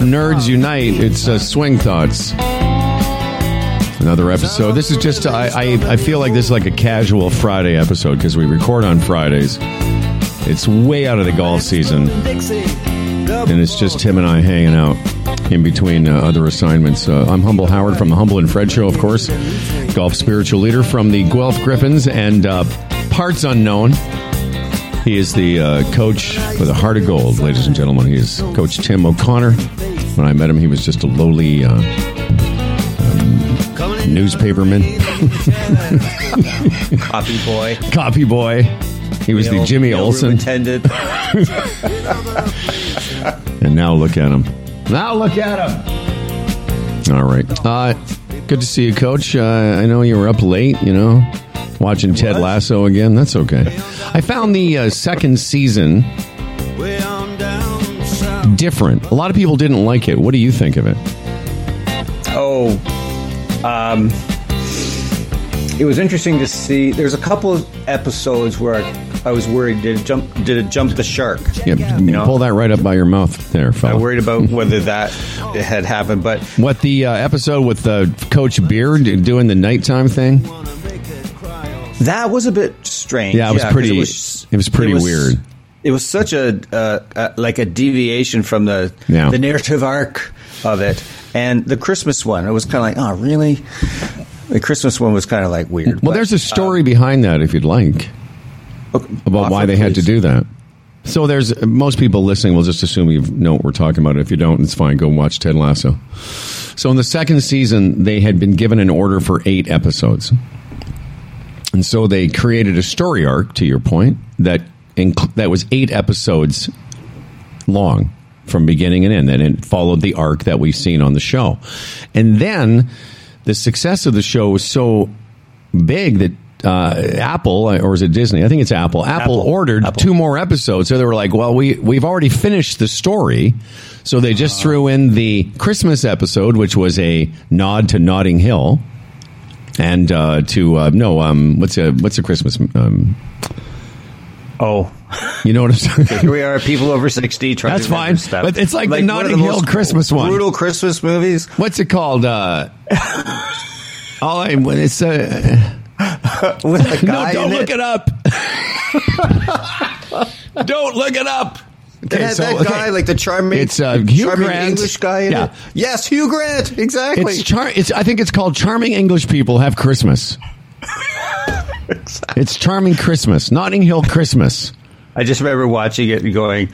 Nerds unite. It's uh, Swing Thoughts. Another episode. This is just, I, I, I feel like this is like a casual Friday episode because we record on Fridays. It's way out of the golf season. And it's just Tim and I hanging out in between uh, other assignments. Uh, I'm Humble Howard from the Humble and Fred Show, of course. Golf spiritual leader from the Guelph Gryphons and uh, parts unknown. He is the uh, coach with a heart of gold, ladies and gentlemen. He is Coach Tim O'Connor. When I met him, he was just a lowly uh, um, newspaperman, Copy boy. copy boy. He was the Mail- Jimmy mailroom Olsen, attendant. and now look at him. Now look at him. All right. Uh, good to see you, Coach. Uh, I know you were up late. You know, watching Ted Lasso again. That's okay. I found the uh, second season different. A lot of people didn't like it. What do you think of it? Oh, um, it was interesting to see. There's a couple of episodes where I was worried did it jump did it jump the shark? Yeah, know? pull that right up by your mouth, there, I fella. worried about whether that had happened, but What the uh, episode with uh, Coach Beard doing the nighttime thing? that was a bit strange. Yeah, it was 'cause pretty- it was pretty weird. It was such a uh, uh, like a deviation from the Yeah. the narrative arc of it, and the Christmas one. It was kind of like, oh, really? The Christmas one was kind of like weird. Well, but, there's a story behind that if you'd like uh, about why they had to do that. So there's most people listening will just assume you know what we're talking about. If you don't, it's fine. Go watch Ted Lasso. So in the second season, they had been given an order for eight episodes, and so they created a story arc. To your point, that inc- that was eight episodes long from beginning and end, and it followed the arc that we've seen on the show. And then the success of the show was so big that uh, Apple or is it Disney? I think it's Apple. Apple, Apple. ordered Apple. two more episodes, so they were like, "Well, we we've already finished the story." So they just threw in the Christmas episode, which was a nod to Notting Hill, and uh, to uh, no, um, what's a what's a Christmas? Um, Oh, you know what I'm saying? here we are, people over sixty. Trying That's to fine, stuff. but it's like the one of Notting Hill most Christmas one. Brutal Christmas movies. What's it called? Uh, all I it's uh, With a guy. no, don't in look it. it up. don't look it up. It Okay, had so, that okay. guy, like the charming, It's, uh, Hugh charming Grant. English guy in Yeah. it. Yes, Hugh Grant, exactly. It's char- It's I think it's called "Charming English People Have Christmas." It's charming Christmas, Notting Hill Christmas. I just remember watching it and going,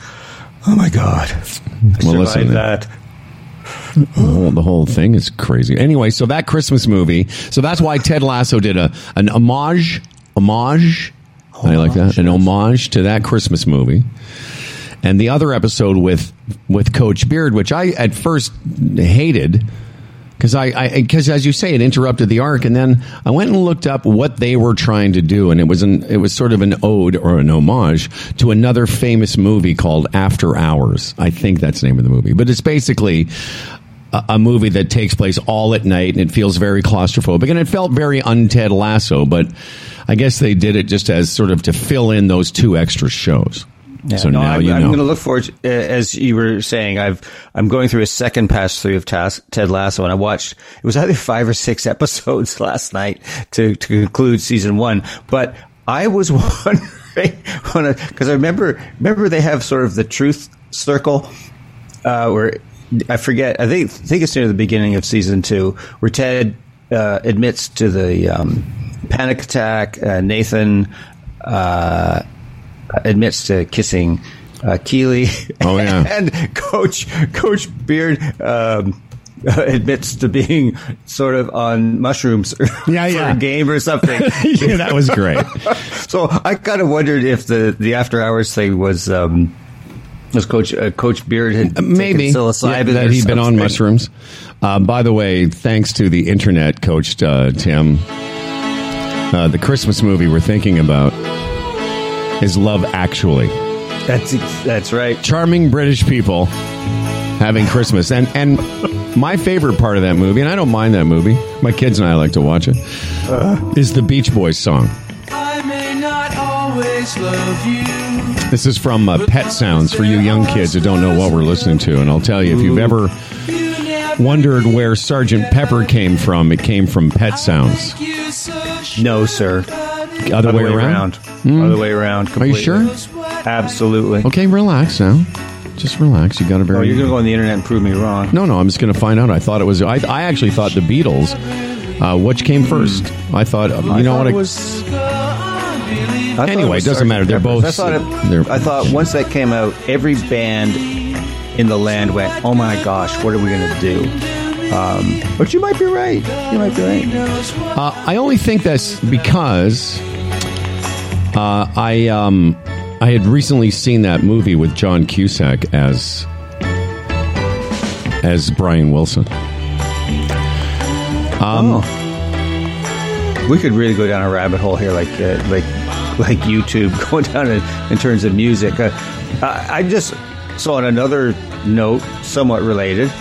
"Oh my god, I Well, listen, that." The whole, the whole thing is crazy. Anyway, so that Christmas movie. So that's why Ted Lasso did a an homage, homage. I like that an homage to that Christmas movie. And the other episode with with Coach Beard, which I at first hated because I because as you say, it interrupted the arc, and then I went and looked up what they were trying to do, and it was an it was sort of an ode or an homage to another famous movie called After Hours. I think that's the name of the movie, but it's basically a, a movie that takes place all at night, and it feels very claustrophobic, and it felt very un-Ted Lasso, but I guess they did it just as sort of to fill in those two extra shows. So no, now I'm, you I'm going to look forward, to, uh, as you were saying. I've I'm going through a second pass through of Tas Ted Lasso, and I watched. It was either five or six episodes last night to to conclude season one. But I was wondering because I remember remember they have sort of the truth circle uh, where I forget. I think I think it's near the beginning of season two where Ted uh, admits to the um, panic attack. Uh, Nathan uh, admits to kissing uh, Keeley. Oh, yeah. and Coach Coach Beard. Um, admits to being sort of on mushrooms Yeah, for a game or something. yeah, that was great. so I kind of wondered if the, the after hours thing was um, was Coach uh, Coach Beard had maybe psilocybin Yeah, that he'd been on mushrooms. Uh, by the way, thanks to the internet Coach uh, Tim, uh, the Christmas movie we're thinking about is Love Actually. That's that's right. Charming British people having Christmas, and and my favorite part of that movie, and I don't mind that movie. My kids and I like to watch it. Is the Beach Boys song. I may not always love you. This is from uh, Pet Sounds for you young kids who don't know what we're listening to. And I'll tell you, if you've ever wondered where Sergeant Pepper came from, it came from Pet Sounds. No, sir. Other, way, around? Other way around. Are you sure? Absolutely. Okay, relax now. Just relax. You got a very. Oh, you're going to go on the internet and prove me wrong. No, no, I'm just going to find out. I thought it was. I, I actually thought the Beatles. Uh, which came first? I thought. uh, I you know thought what? it I- was. I Anyway, was it doesn't matter. They're both- I thought. It, they're- I thought once that came out, every band in the land went, "Oh my gosh, what are we going to do?" Um, but you might be right. You might be right. Uh, I only think that's because uh, I um, I had recently seen that movie with John Cusack as as Brian Wilson. Um, oh. We could really go down a rabbit hole here, like uh, like like YouTube, going down in, in terms of music. Uh, I, I just saw on another note, somewhat related.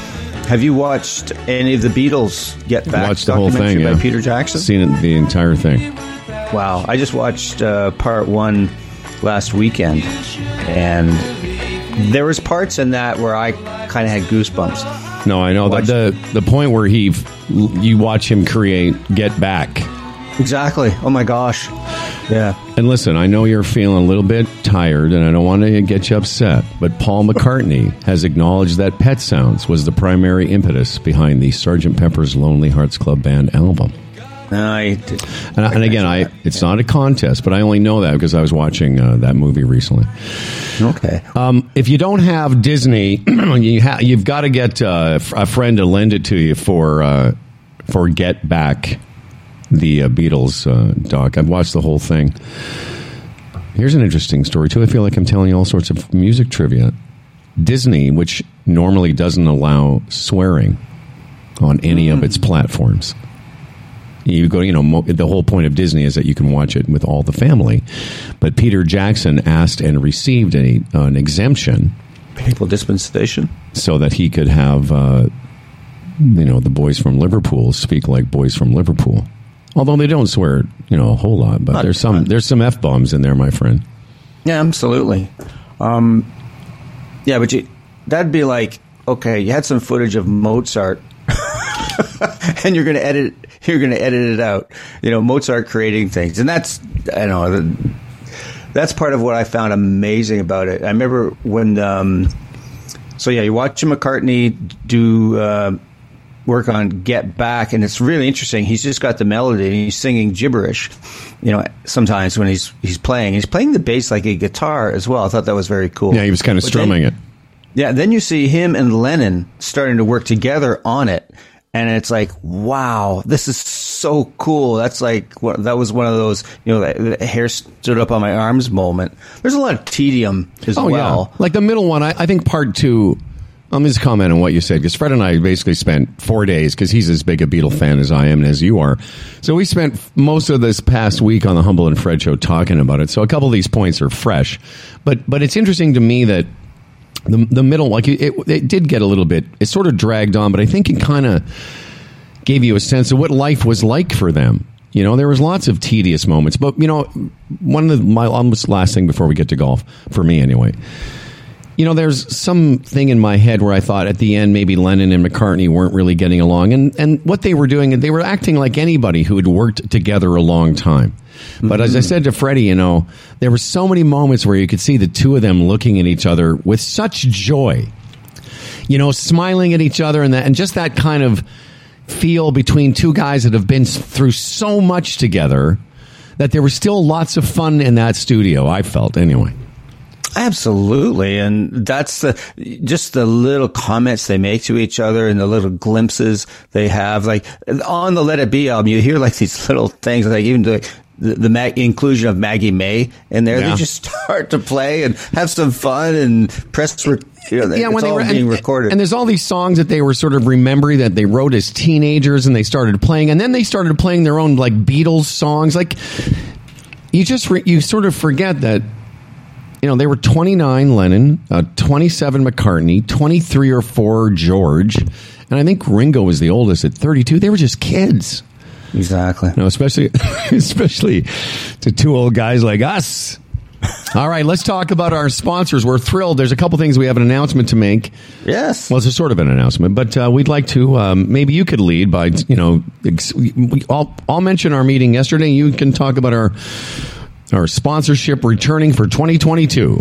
Have you watched any of the Beatles Get Back Watched the whole thing. by Yeah. Peter Jackson? Seen it, the entire thing. Wow, I just watched uh, part one last weekend, and there was parts in that where I kind of had goosebumps. No, I know that the the point where he you watch him create Get Back. Exactly. Oh my gosh. Yeah. And listen, I know you're feeling a little bit tired, and I don't want to get you upset, but Paul McCartney has acknowledged that Pet Sounds was the primary impetus behind the Sgt. Pepper's Lonely Hearts Club Band album. I, And, and again, I it's not a contest, but I only know that because I was watching uh, that movie recently. okay. Um, if you don't have Disney, you ha- you've got to get uh, a friend to lend it to you for uh, for Get Back, the uh, Beatles uh, doc. I've watched the whole thing. Here's an interesting story too. I feel like I'm telling you all sorts of music trivia. Disney, which normally doesn't allow swearing on any of its platforms. You go, you know, mo- the whole point of Disney is that you can watch it with all the family. But Peter Jackson asked and received a, an exemption Papal dispensation. so that he could have, uh, you know, the boys from Liverpool speak like boys from Liverpool. Although they don't swear, you know, a whole lot, but Not- there's some not- there's some f bombs in there, my friend. Yeah, absolutely. Um, yeah, but you, that'd be like okay, you had some footage of Mozart, and you're going to edit. You're to edit it out. You know, Mozart creating things, and that's I don't know. That's part of what I found amazing about it. I remember when. Um, so yeah, you watch McCartney do. Uh, work on Get Back, and it's really interesting. He's just got the melody, and he's singing gibberish. You know, sometimes when he's he's playing, he's playing the bass like a guitar as well. I thought that was very cool. Yeah, he was kind of But then- strumming it. Yeah, then you see him and Lennon starting to work together on it, and it's like, wow, this is so cool. That's like what that was one of those you know, the, the hair stood up on my arms moment. There's a lot of tedium as Oh well. yeah, like the middle one. I, I think part two. Let me just comment on what you said because Fred and I basically spent four days because he's as big a Beatle fan as I am and as you are. So we spent most of this past week on the Humble and Fred show talking about it. So a couple of these points are fresh, but but it's interesting to me that the the middle like it, it did get a little bit. It sort of dragged on, but I think it kind of gave you a sense of what life was like for them. You know, there was lots of tedious moments, but you know, one of the my almost last thing before we get to golf for me anyway. You know, there's something in my head where I thought at the end maybe Lennon and McCartney weren't really getting along, and and what they were doing, and they were acting like anybody who had worked together a long time. But as I mm-hmm. said to Freddie, you know, there were so many moments where you could see the two of them looking at each other with such joy you know, smiling at each other and that, and just that kind of feel between two guys that have been through so much together that there was still lots of fun in that studio. I felt anyway. Absolutely, and that's the just the little comments they make to each other and the little glimpses they have. Like on the Let It Be album, you hear like these little things, like even the the, the mag- inclusion of Maggie May in there. Yeah. They just start to play and have some fun and press. Re- you know, it's all being and, recorded. and there's all these songs that they were sort of remembering that they wrote as teenagers, and they started playing, and then they started playing their own like Beatles songs. Like you just re- you sort of forget that you know they were 29 Lennon, uh, 27 McCartney, 23 or four George, and I think Ringo was the oldest at 32. They were just kids. exactly. You know, especially especially to two old guys like us. All right, let's talk about our sponsors. We're thrilled. There's a couple things we have an announcement to make. Yes. Well, it's a sort of an announcement, but uh, we'd like to. Um, maybe you could lead by, you know, ex- we, I'll, I'll mention our meeting yesterday. You can talk about our our sponsorship returning for 2022.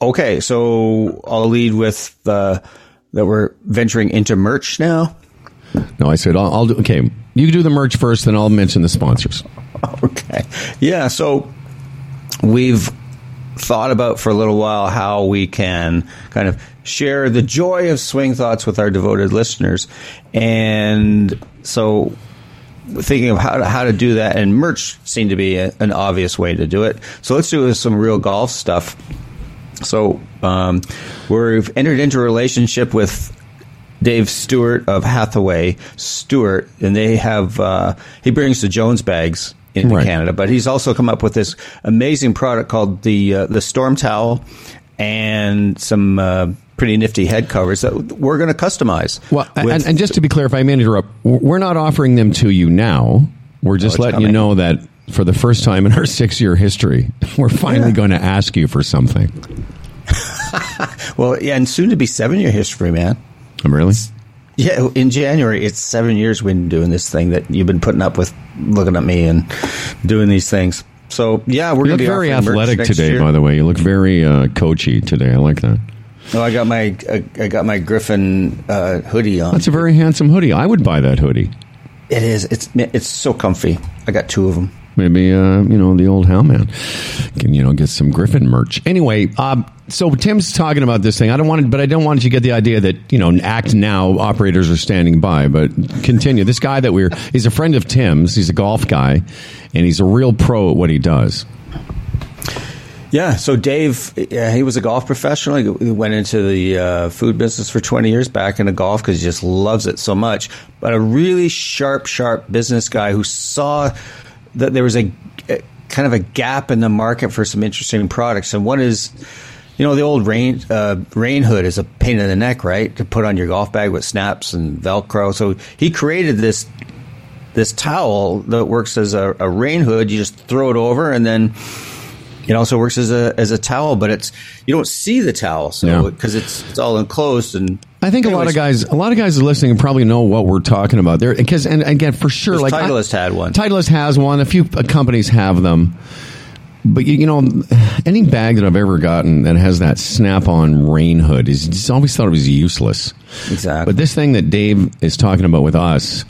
Okay, so I'll lead with the that we're venturing into merch now. No, I said I'll, I'll do. Okay, you do the merch first, then I'll mention the sponsors. Okay. Yeah, so we've thought about for a little while how we can kind of share the joy of swing thoughts with our devoted listeners. And so thinking of how to, how to do that and merch seemed to be a, an obvious way to do it. So let's do some real golf stuff. So um, we've entered into a relationship with Dave Stewart of Hathaway Stewart, and they have uh, he brings the Jones bags into Right. Canada, but he's also come up with this amazing product called the uh, the Storm Towel and some uh, pretty nifty head covers that we're going to customize. Well, and, and just to be clear, if I may interrupt, we're not offering them to you now. We're just it's letting you know that for the first time in our six year history, we're finally Yeah. going to ask you for something. well, yeah, and soon to be seven year history, man. I'm Really? Yeah, in January, it's seven years we've been doing this thing that you've been putting up with, looking at me and doing these things. So yeah, we're going to be very athletic today, year. by the way. You look very uh, coachy today. I like that. No, I got my I, I got my Gryphon uh, hoodie on. That's a very handsome hoodie. I would buy that hoodie. It is. It's it's so comfy. I got two of them. Maybe uh, you know the old Howman can you know get some Gryphon merch. Anyway, um, so Tim's talking about this thing. I don't want, to, but I don't want you to get the idea that you know act now. Operators are standing by, but continue. This guy that we're he's a friend of Tim's. He's a golf guy, and he's a real pro at what he does. Yeah. So Dave, he was a golf professional. He went into the uh, food business for 20 years back into golf because he just loves it so much. But a really sharp, sharp business guy who saw that there was a, a kind of a gap in the market for some interesting products. And one is, you know, the old rain uh, rain hood is a pain in the neck, right? To put on your golf bag with snaps and Velcro. So he created this this towel that works as a, a rain hood. You just throw it over, and then it also works as a as a towel. But it's you don't see the towel, so Yeah. because it's it's all enclosed. And I think a lot of guys, a lot of guys are listening probably know what we're talking about there. Because, and again, for sure, like Titleist had one. Titleist has one. A few uh, companies have them. But you, you know, any bag that I've ever gotten that has that snap-on rain hood is just always thought it was useless. Exactly. But this thing that Dave is talking about with us,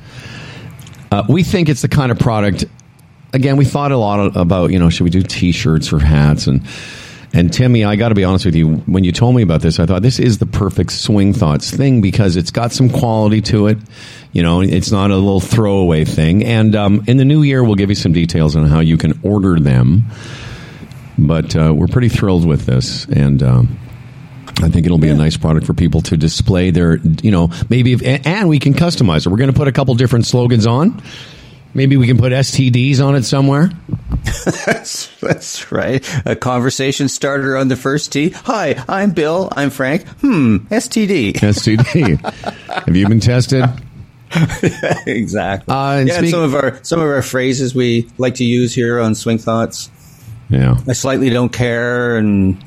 uh, we think it's the kind of product. Again, we thought a lot about you know should we do T-shirts or hats and and Timmy, I got to be honest with you. When you told me about this, I thought this is the perfect swing thoughts thing because it's got some quality to it. You know, it's not a little throwaway thing. And um, in the new year, we'll give you some details on how you can order them. But uh, we're pretty thrilled with this, and. Um, I think it'll be a nice product for people to display their, you know, maybe, if, and we can customize it. We're going to put a couple different slogans on. Maybe we can put STDs on it somewhere. that's, that's right. A conversation starter on the first tee. Hi, I'm Bill. I'm Frank. Hmm. STD. STD. Have you been tested? exactly. Uh, and yeah, and some of our some of our phrases we like to use here on Swing Thoughts. Yeah. I slightly don't care, and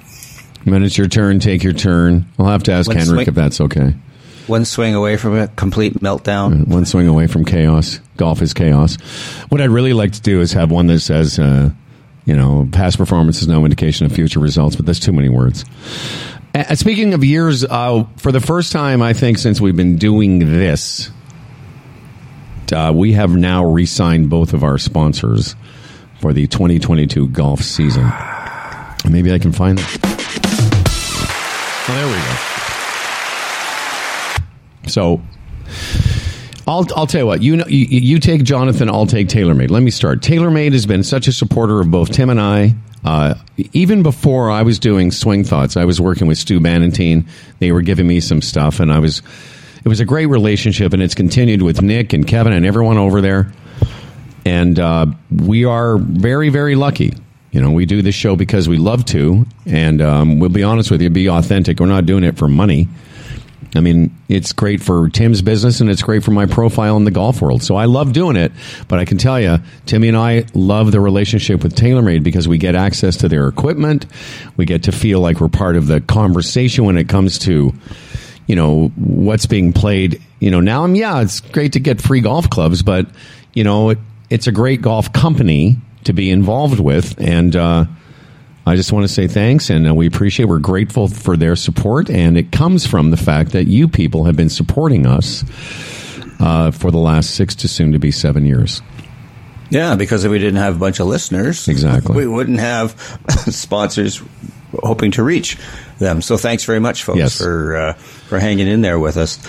When it's your turn, take your turn. I'll have to ask When Henrik swing- if that's okay. One swing away from a complete meltdown. One swing away from chaos. Golf is chaos. What I'd really like to do is have one that says, uh, you know, past performance is no indication of future results, but that's too many words. Uh, speaking of years, uh, for the first time, I think, since we've been doing this, uh, we have now re signed both of our sponsors for the 2022 golf season. Maybe I can find them. Oh, there we go. So I'll I'll tell you what you know you, you take Jonathan I'll take TaylorMade. Let me start. TaylorMade has been such a supporter of both Tim and I. Uh, even before I was doing Swing Thoughts, I was working with Stu Banantine. They were giving me some stuff, and I was. It was a great relationship, and it's continued with Nick and Kevin and everyone over there. And uh, we are very, very lucky. You know, we do this show because we love to, and um, we'll be honest with you, be authentic. We're not doing it for money. I mean, it's great for Tim's business and it's great for my profile in the golf world. So I love doing it. But I can tell you, Timmy and I love the relationship with TaylorMade because we get access to their equipment. We get to feel like we're part of the conversation when it comes to, you know, what's being played. You know, now, I'm, yeah, it's great to get free golf clubs, but, you know, it, it's a great golf company to be involved with. And, uh, I just want to say thanks, and uh, we appreciate. We're grateful for their support, and it comes from the fact that you people have been supporting us uh, for the last six to soon to be seven years. Yeah, because if we didn't have a bunch of listeners, exactly, we wouldn't have sponsors hoping to reach them. So thanks very much, folks, Yes. for uh, for hanging in there with us.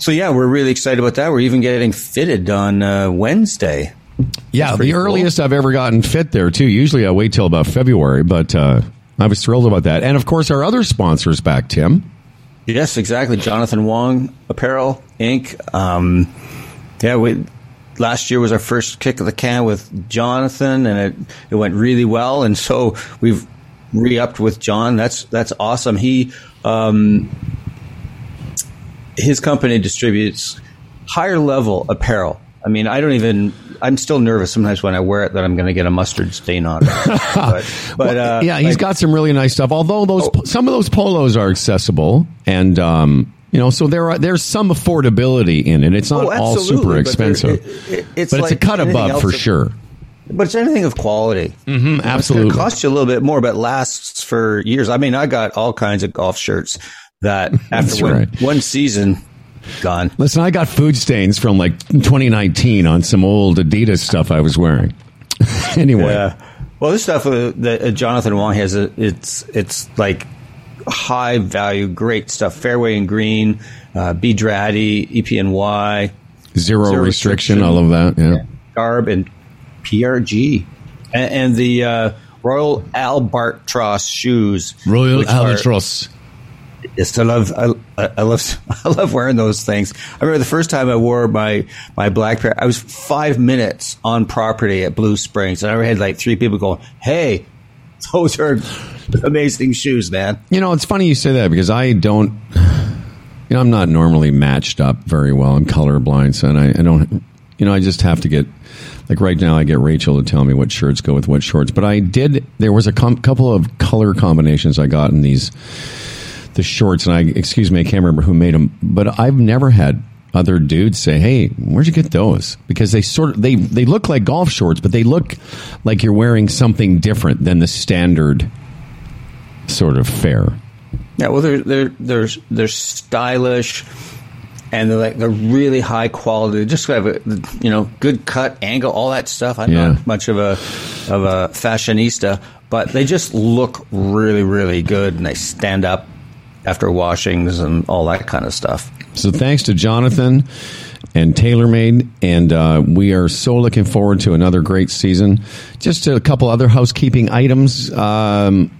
So yeah, we're really excited about that. We're even getting fitted on uh, Wednesday. Yeah, the cool. earliest I've ever gotten fit there too. Usually I wait till about February, but uh, I was thrilled about that. And of course, our other sponsors back, Tim. Yes, exactly. Jonathan Wong Apparel Inc. Um, yeah, we last year was our first kick of the can with Jonathan, and it it went really well. And so we've re-upped with John. That's that's awesome. He um, his company distributes higher level apparel. I mean, I don't even. I'm still nervous sometimes when I wear it that I'm going to get a mustard stain on it. But, but uh, yeah, he's like- got some really nice stuff. Although those some of those polos are accessible, and um, you know, so there are there's some affordability in it. It's not Oh, all super expensive, there- it- it's but it's a cut above for of- sure. But it's anything of quality. Mm-hmm, absolutely. It costs you a little bit more, but lasts for years. I mean, I got all kinds of golf shirts that after one, right. one season, gone. Listen, I got food stains from like 2019 on some old Adidas stuff I was wearing. anyway, Yeah. Well, this stuff uh, that uh, Jonathan Wong has, uh, it's it's like high value, great stuff. Fairway and green, uh, B Draddy, EPNY, zero, Zero restriction, restriction. all of that. Yeah. Garb, and PRG, and, and the uh, Royal Albatross shoes. Royal Albatross. are- I love I, I love I love wearing those things. I remember the first time I wore my my black pair. I was five minutes on property at Blue Springs, and I had like three people going, "Hey, those are amazing shoes, man." You know, it's funny you say that because I don't. You know, I'm not normally matched up very well. I'm colorblind, so and I, I don't. You know, I just have to get. Like right now, I get Rachel to tell me what shirts go with what shorts. But I did. There was a com- couple of color combinations I got in these the shorts, and I excuse me, I can't remember who made them. But I've never had other dudes say, "Hey, where'd you get those?" Because they sort of they they look like golf shorts, but they look like you're wearing something different than the standard sort of fare. Yeah, well, they're they're they're they're stylish, and they're like they're really high quality. Just have a you know good cut angle, all that stuff. I'm Yeah. not much of a of a fashionista, but they just look really really good, and they stand up after washings and all that kind of stuff. So thanks to Jonathan and TaylorMade, and uh, we are so looking forward to another great season. Just a couple other housekeeping items. Um,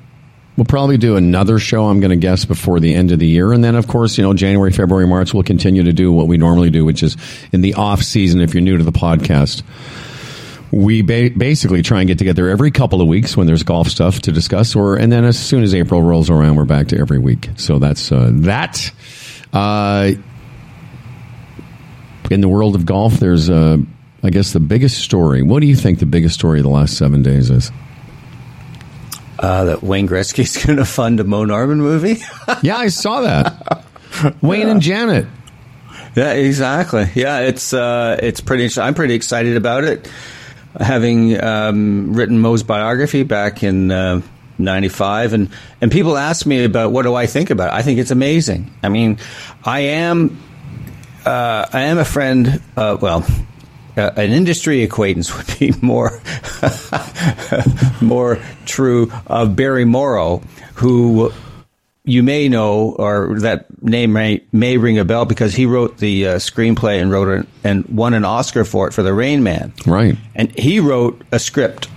we'll probably do another show. I'm going to guess before the end of the year, and then of course, you know, January, February, March, we'll continue to do what we normally do, which is in the off season. If you're new to the podcast. We ba- basically try and get together every couple of weeks when there's golf stuff to discuss, or and then as soon as April rolls around, we're back to every week. So that's uh, that. Uh, in the world of golf, there's, uh, I guess, the biggest story. What do you think the biggest story of the last seven days is? Uh, that Wayne Gretzky's going to fund a Moe Norman movie. Yeah, I saw that. Wayne and Janet. Yeah, exactly. Yeah, it's uh, it's pretty. I'm pretty excited about it. Having um, written Moe's biography back in uh, '95, and and people ask me about what do I think about it. I think it's amazing. I mean, I am uh, I am a friend. Uh, well. Uh, an industry acquaintance would be more more true of Barry Morrow, who you may know, or that name may, may ring a bell because he wrote the uh, screenplay and wrote it and won an Oscar for it for The Rain Man. Right. And he wrote a script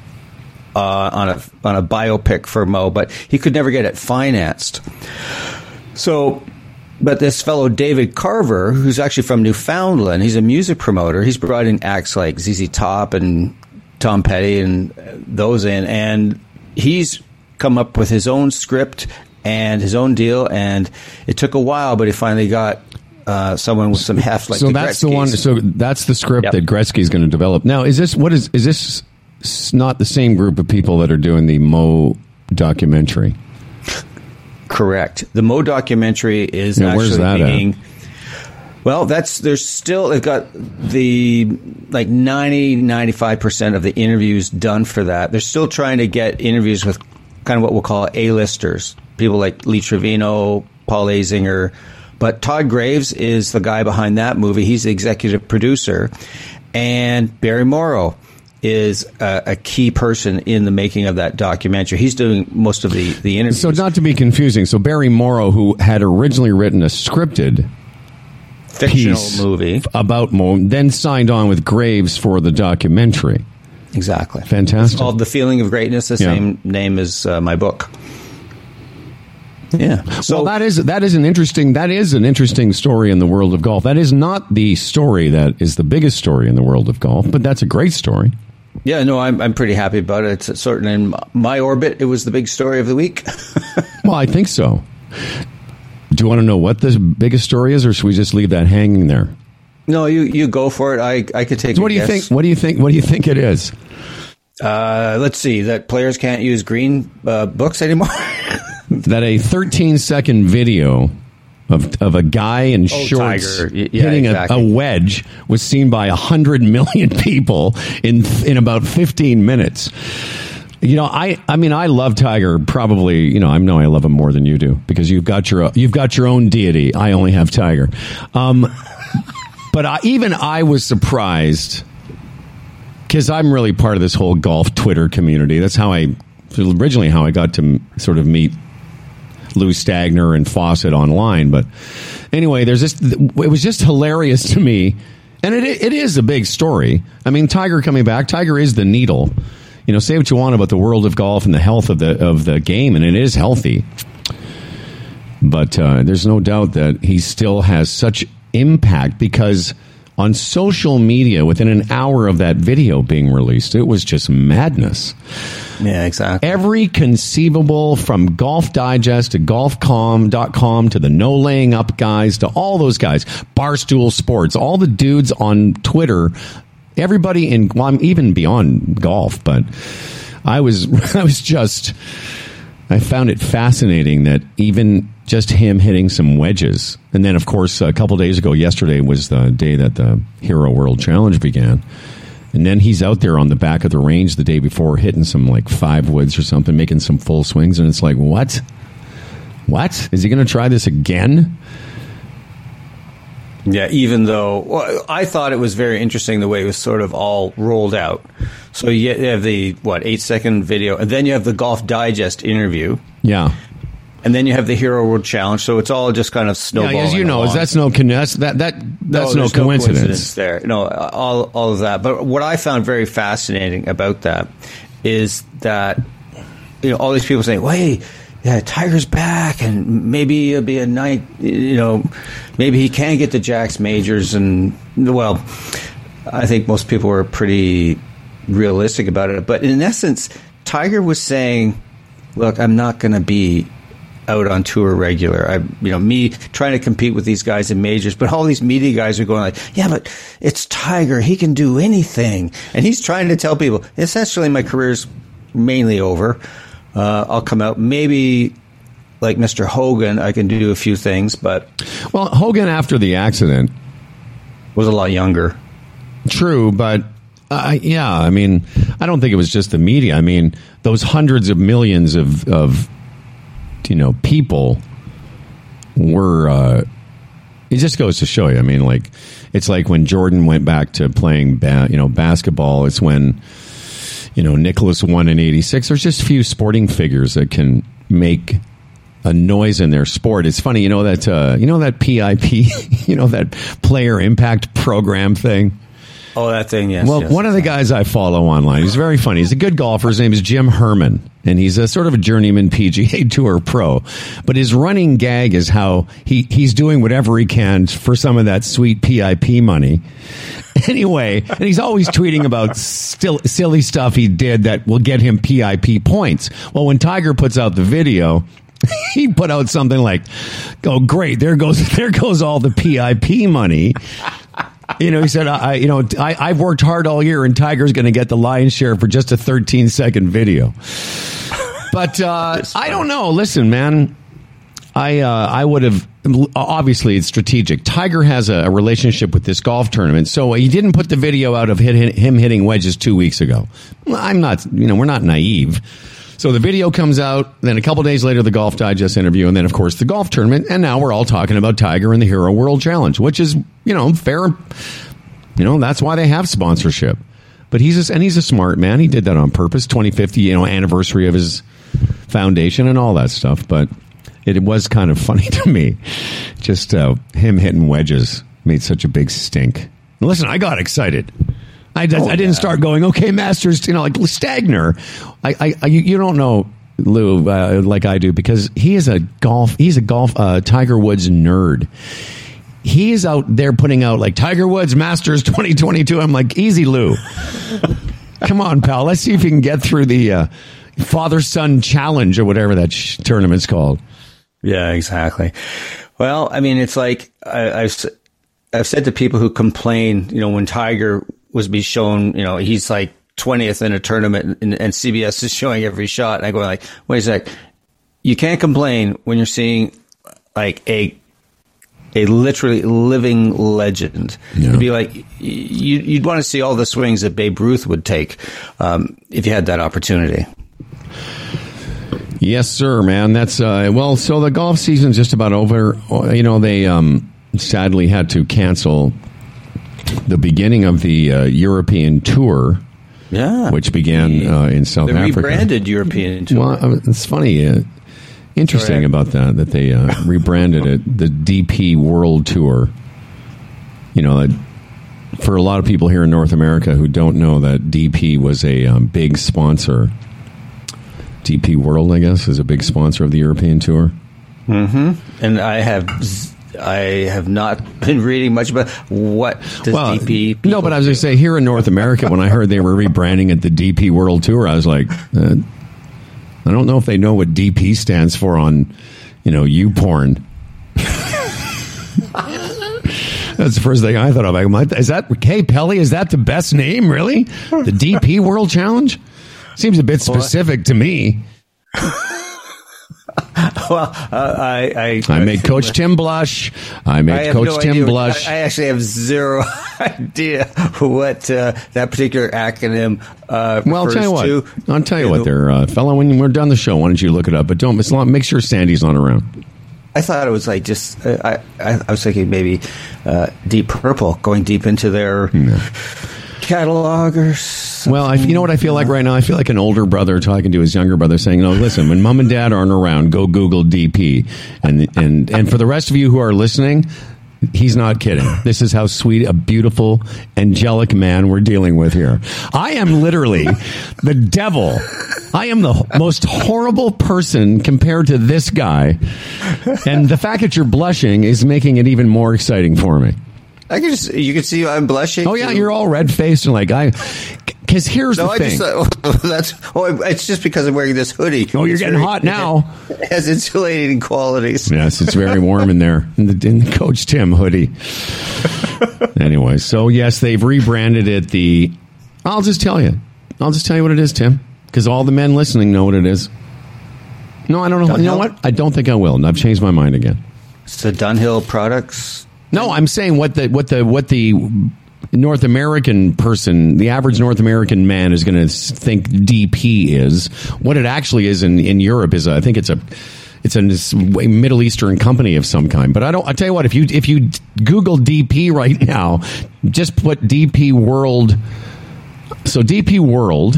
uh, on a on a biopic for Moe, but he could never get it financed. So, but this fellow David Carver, who's actually from Newfoundland, he's a music promoter. He's brought in acts like ZZ Top and Tom Petty and uh, those in, and he's come up with his own script and his own deal, and it took a while, but he finally got uh, someone with some heft. Like so the that's the one. So that's the script Yep. that Gretzky's going to develop. Now, is this what is is this not the same group of people that are doing the Moe documentary? Correct. The Moe documentary is Yeah, actually that at? being. Well, that's there's still they've got the like 90 95% of the interviews done for that. They're still trying to get interviews with kind of what we'll call A-listers, people like Lee Trevino, Paul Azinger, but Todd Graves is the guy behind that movie. He's the executive producer and Barry Morrow is a, a key person in the making of that documentary. He's doing most of the the interviews. So not to be confusing. So Barry Morrow, who had originally written a scripted fictional piece movie. about Moe, then signed on with Graves for the documentary. Exactly. Fantastic. It's called The Feeling of Greatness, the Yeah. same name as uh, my book. Yeah. So well, that is that is an interesting that is an interesting story in the world of golf. That is not the story that is the biggest story in the world of golf, but that's a great story. yeah, no, I'm I'm pretty happy about it. It's certain in my orbit. It was the big story of the week. Well, I think so. Do you want to know what the biggest story is, or should we just leave that hanging there? No, you you go for it. I I could take. So a what do you guess. think? What do you think? What do you think it is? Uh, let's see. That players can't use green uh, books anymore. That a 13 second video of of a guy in shorts Tiger. Yeah, hitting a, a wedge was seen by hundred million people in in about 15 minutes. You know, I I mean, I love Tiger. Probably, you know, I know I love him more than you do because you've got your you've got your own deity. I only have Tiger. Um, but I, even I was surprised because I'm really part of this whole golf Twitter community. That's how I originally how I got to sort of meet Lou Stagner and Fawcett online. But anyway, there's this. It was just hilarious to me, and it it is a big story. I mean, Tiger coming back. Tiger is the needle. You know, say what you want about the world of golf and the health of the of the game, and it is healthy. But uh, there's no doubt that he still has such impact because on social media, within an hour of that video being released, it was just madness yeah, exactly. every conceivable from Golf Digest to golfcom.com to the no laying up guys to all those guys, Barstool Sports, all the dudes on Twitter, everybody in, well, I'm even beyond golf, but I was, I was just, I found it fascinating that even just him hitting some wedges. And then, of course, a couple days ago, yesterday was the day that the Hero World Challenge began. And then he's out there on the back of the range the day before hitting some like five woods or something, making some full swings. And it's like, what? What? Is he going to try this again? Yeah, even though well, I thought it was very interesting the way it was sort of all rolled out. So you have the what eight second video, and then you have the Golf Digest interview, Yeah. and then you have the Hero World Challenge. So it's all just kind of snowballing. Yeah, as you know, along. that's no that's, that that that's no, there's coincidence. there. No, all all of that. But what I found very fascinating about that is that you know all these people saying, "Wait, yeah, Tiger's back, and maybe it'll be a night. You know, maybe he can get the Jacks majors." And well, I think most people were pretty realistic about it. But in essence, Tiger was saying, "Look, I'm not going to be." out on tour regular. I, you know, me trying to compete with these guys in majors, but all these media guys are going like, yeah, but it's Tiger. He can do anything. And he's trying to tell people, essentially my career's mainly over. Uh, I'll come out maybe like Mr. Hogan. I can do a few things, but Well, Hogan after the accident, was a lot younger. true, but uh, yeah, I mean, I don't think it was just the media. I mean, those hundreds of millions of of you know people were. Uh, it just goes to show you. I mean, like it's like when Jordan went back to playing, ba- you know, basketball. It's when you know Nicklaus won in '86. There's just a few sporting figures that can make a noise in their sport. It's funny, you know that uh, you know that PIP, you know that player impact program thing. Oh, that thing, yes. Well, yes. one of the guys I follow online, he's very funny. He's a good golfer. His name is Jim Herman, and he's a sort of a journeyman PGA Tour pro. But his running gag is how he, he's doing whatever he can for some of that sweet PIP money. Anyway, and he's always tweeting about still silly stuff he did that will get him PIP points. Well, when Tiger puts out the video he put out something like, "Oh, great! There goes there goes all the PIP money." You know, he said, "I, you know, I, I've worked hard all year, and Tiger's going to get the lion's share for just a 13 second video." But uh, I don't know. Listen, man, I uh, I would have obviously it's strategic. Tiger has a, a, relationship with this golf tournament, so he didn't put the video out of hit, hit, him hitting wedges two weeks ago. I'm not, you know, we're not naive. So the video comes out, then a couple days later, the Golf Digest interview, and then, of course, the golf tournament. And now we're all talking about Tiger and the Hero World Challenge, which is, you know, fair. You know, that's why they have sponsorship. But he's a, and he's a smart man. He did that on purpose. 2050, you know, anniversary of his foundation and all that stuff. But it was kind of funny to me. Just uh, him hitting wedges made such a big stink. Listen, I got excited. I, oh, I didn't yeah. start going, okay, Masters, you know, like Stagner. I, I, you don't know Lou uh, like I do because he is a golf. He's a golf uh, Tiger Woods nerd. He's out there putting out like Tiger Woods Masters 2022. I'm like, easy, Lou. Come on, pal. Let's see if you can get through the uh, father son challenge or whatever that sh- tournament's called. Yeah, exactly. Well, I mean, it's like I, I've I've said to people who complain, you know, when Tiger was be shown, you know, he's like 20th in a tournament and, and CBS is showing every shot. And I go like, wait a sec. You can't complain when you're seeing like a, a literally living legend. Yeah. It'd be like, you, you'd want to see all the swings that Babe Ruth would take, um, if you had that opportunity. Yes, sir, man. That's, uh, well, so the golf season's just about over. You know, they, um, sadly had to cancel the beginning of the uh, European tour. Yeah, which began uh, in South the Africa. Rebranded European tour. Well, it's funny. Uh, interesting about that that they uh, rebranded it the DP World Tour. You know, for a lot of people here in North America who don't know that DP was a um, big sponsor. DP World, I guess, is a big sponsor of the European tour. Mm-hmm. And I have I have not been reading much about what does well, DP. No, but I was going to say here in North America, when I heard they were rebranding it the DP World Tour, I was like, uh, I don't know if they know what DP stands for on, you know, you porn. That's the first thing I thought of. Like, is that Kay Pelly? Is that the best name? Really, the DP World Challenge seems a bit specific to me. well, uh, I, I, I made Coach Tim blush. I made I Coach no Tim blush. I, I, actually have zero idea what uh, that particular acronym. Uh, well, I'll tell you what. To. I'll tell you what, there, uh, fellow. When we're done the show, why don't you look it up? But don't miss. Make sure Sandy's not around. I thought it was like just. Uh, I, I, I was thinking maybe uh, Deep Purple, going deep into their. No catalog or something? Well, I, you know what I feel like right now? I feel like an older brother talking to his younger brother saying, no, listen, when mom and dad aren't around, go Google DP. And, and, and for the rest of you who are listening, He's not kidding. This is how sweet, a beautiful, angelic man we're dealing with here. I am literally the devil. I am the most horrible person compared to this guy. And the fact that you're blushing is making it even more exciting for me. I can just you can see I'm blushing. Oh yeah, too. you're all red faced and like I. Because here's no, the I thing. Just, that's oh, it's just because I'm wearing this hoodie. Oh, you're it's getting very, hot now. It has insulating qualities. Yes, it's very warm in there in the, in the Coach Tim hoodie. anyway, so yes, they've rebranded it. The I'll just tell you. I'll just tell you what it is, Tim, because all the men listening know what it is. No, I don't know. Dunhill? You know what? I don't think I will. And I've changed my mind again. It's the Dunhill products no, I'm saying what the what the what the North American person, the average North American man is going to think DP is. What it actually is in, in Europe is, a, I think it's a, it's a Middle Eastern company of some kind. But I don't. I tell you what, if you if you Google DP right now, just put DP World. So DP World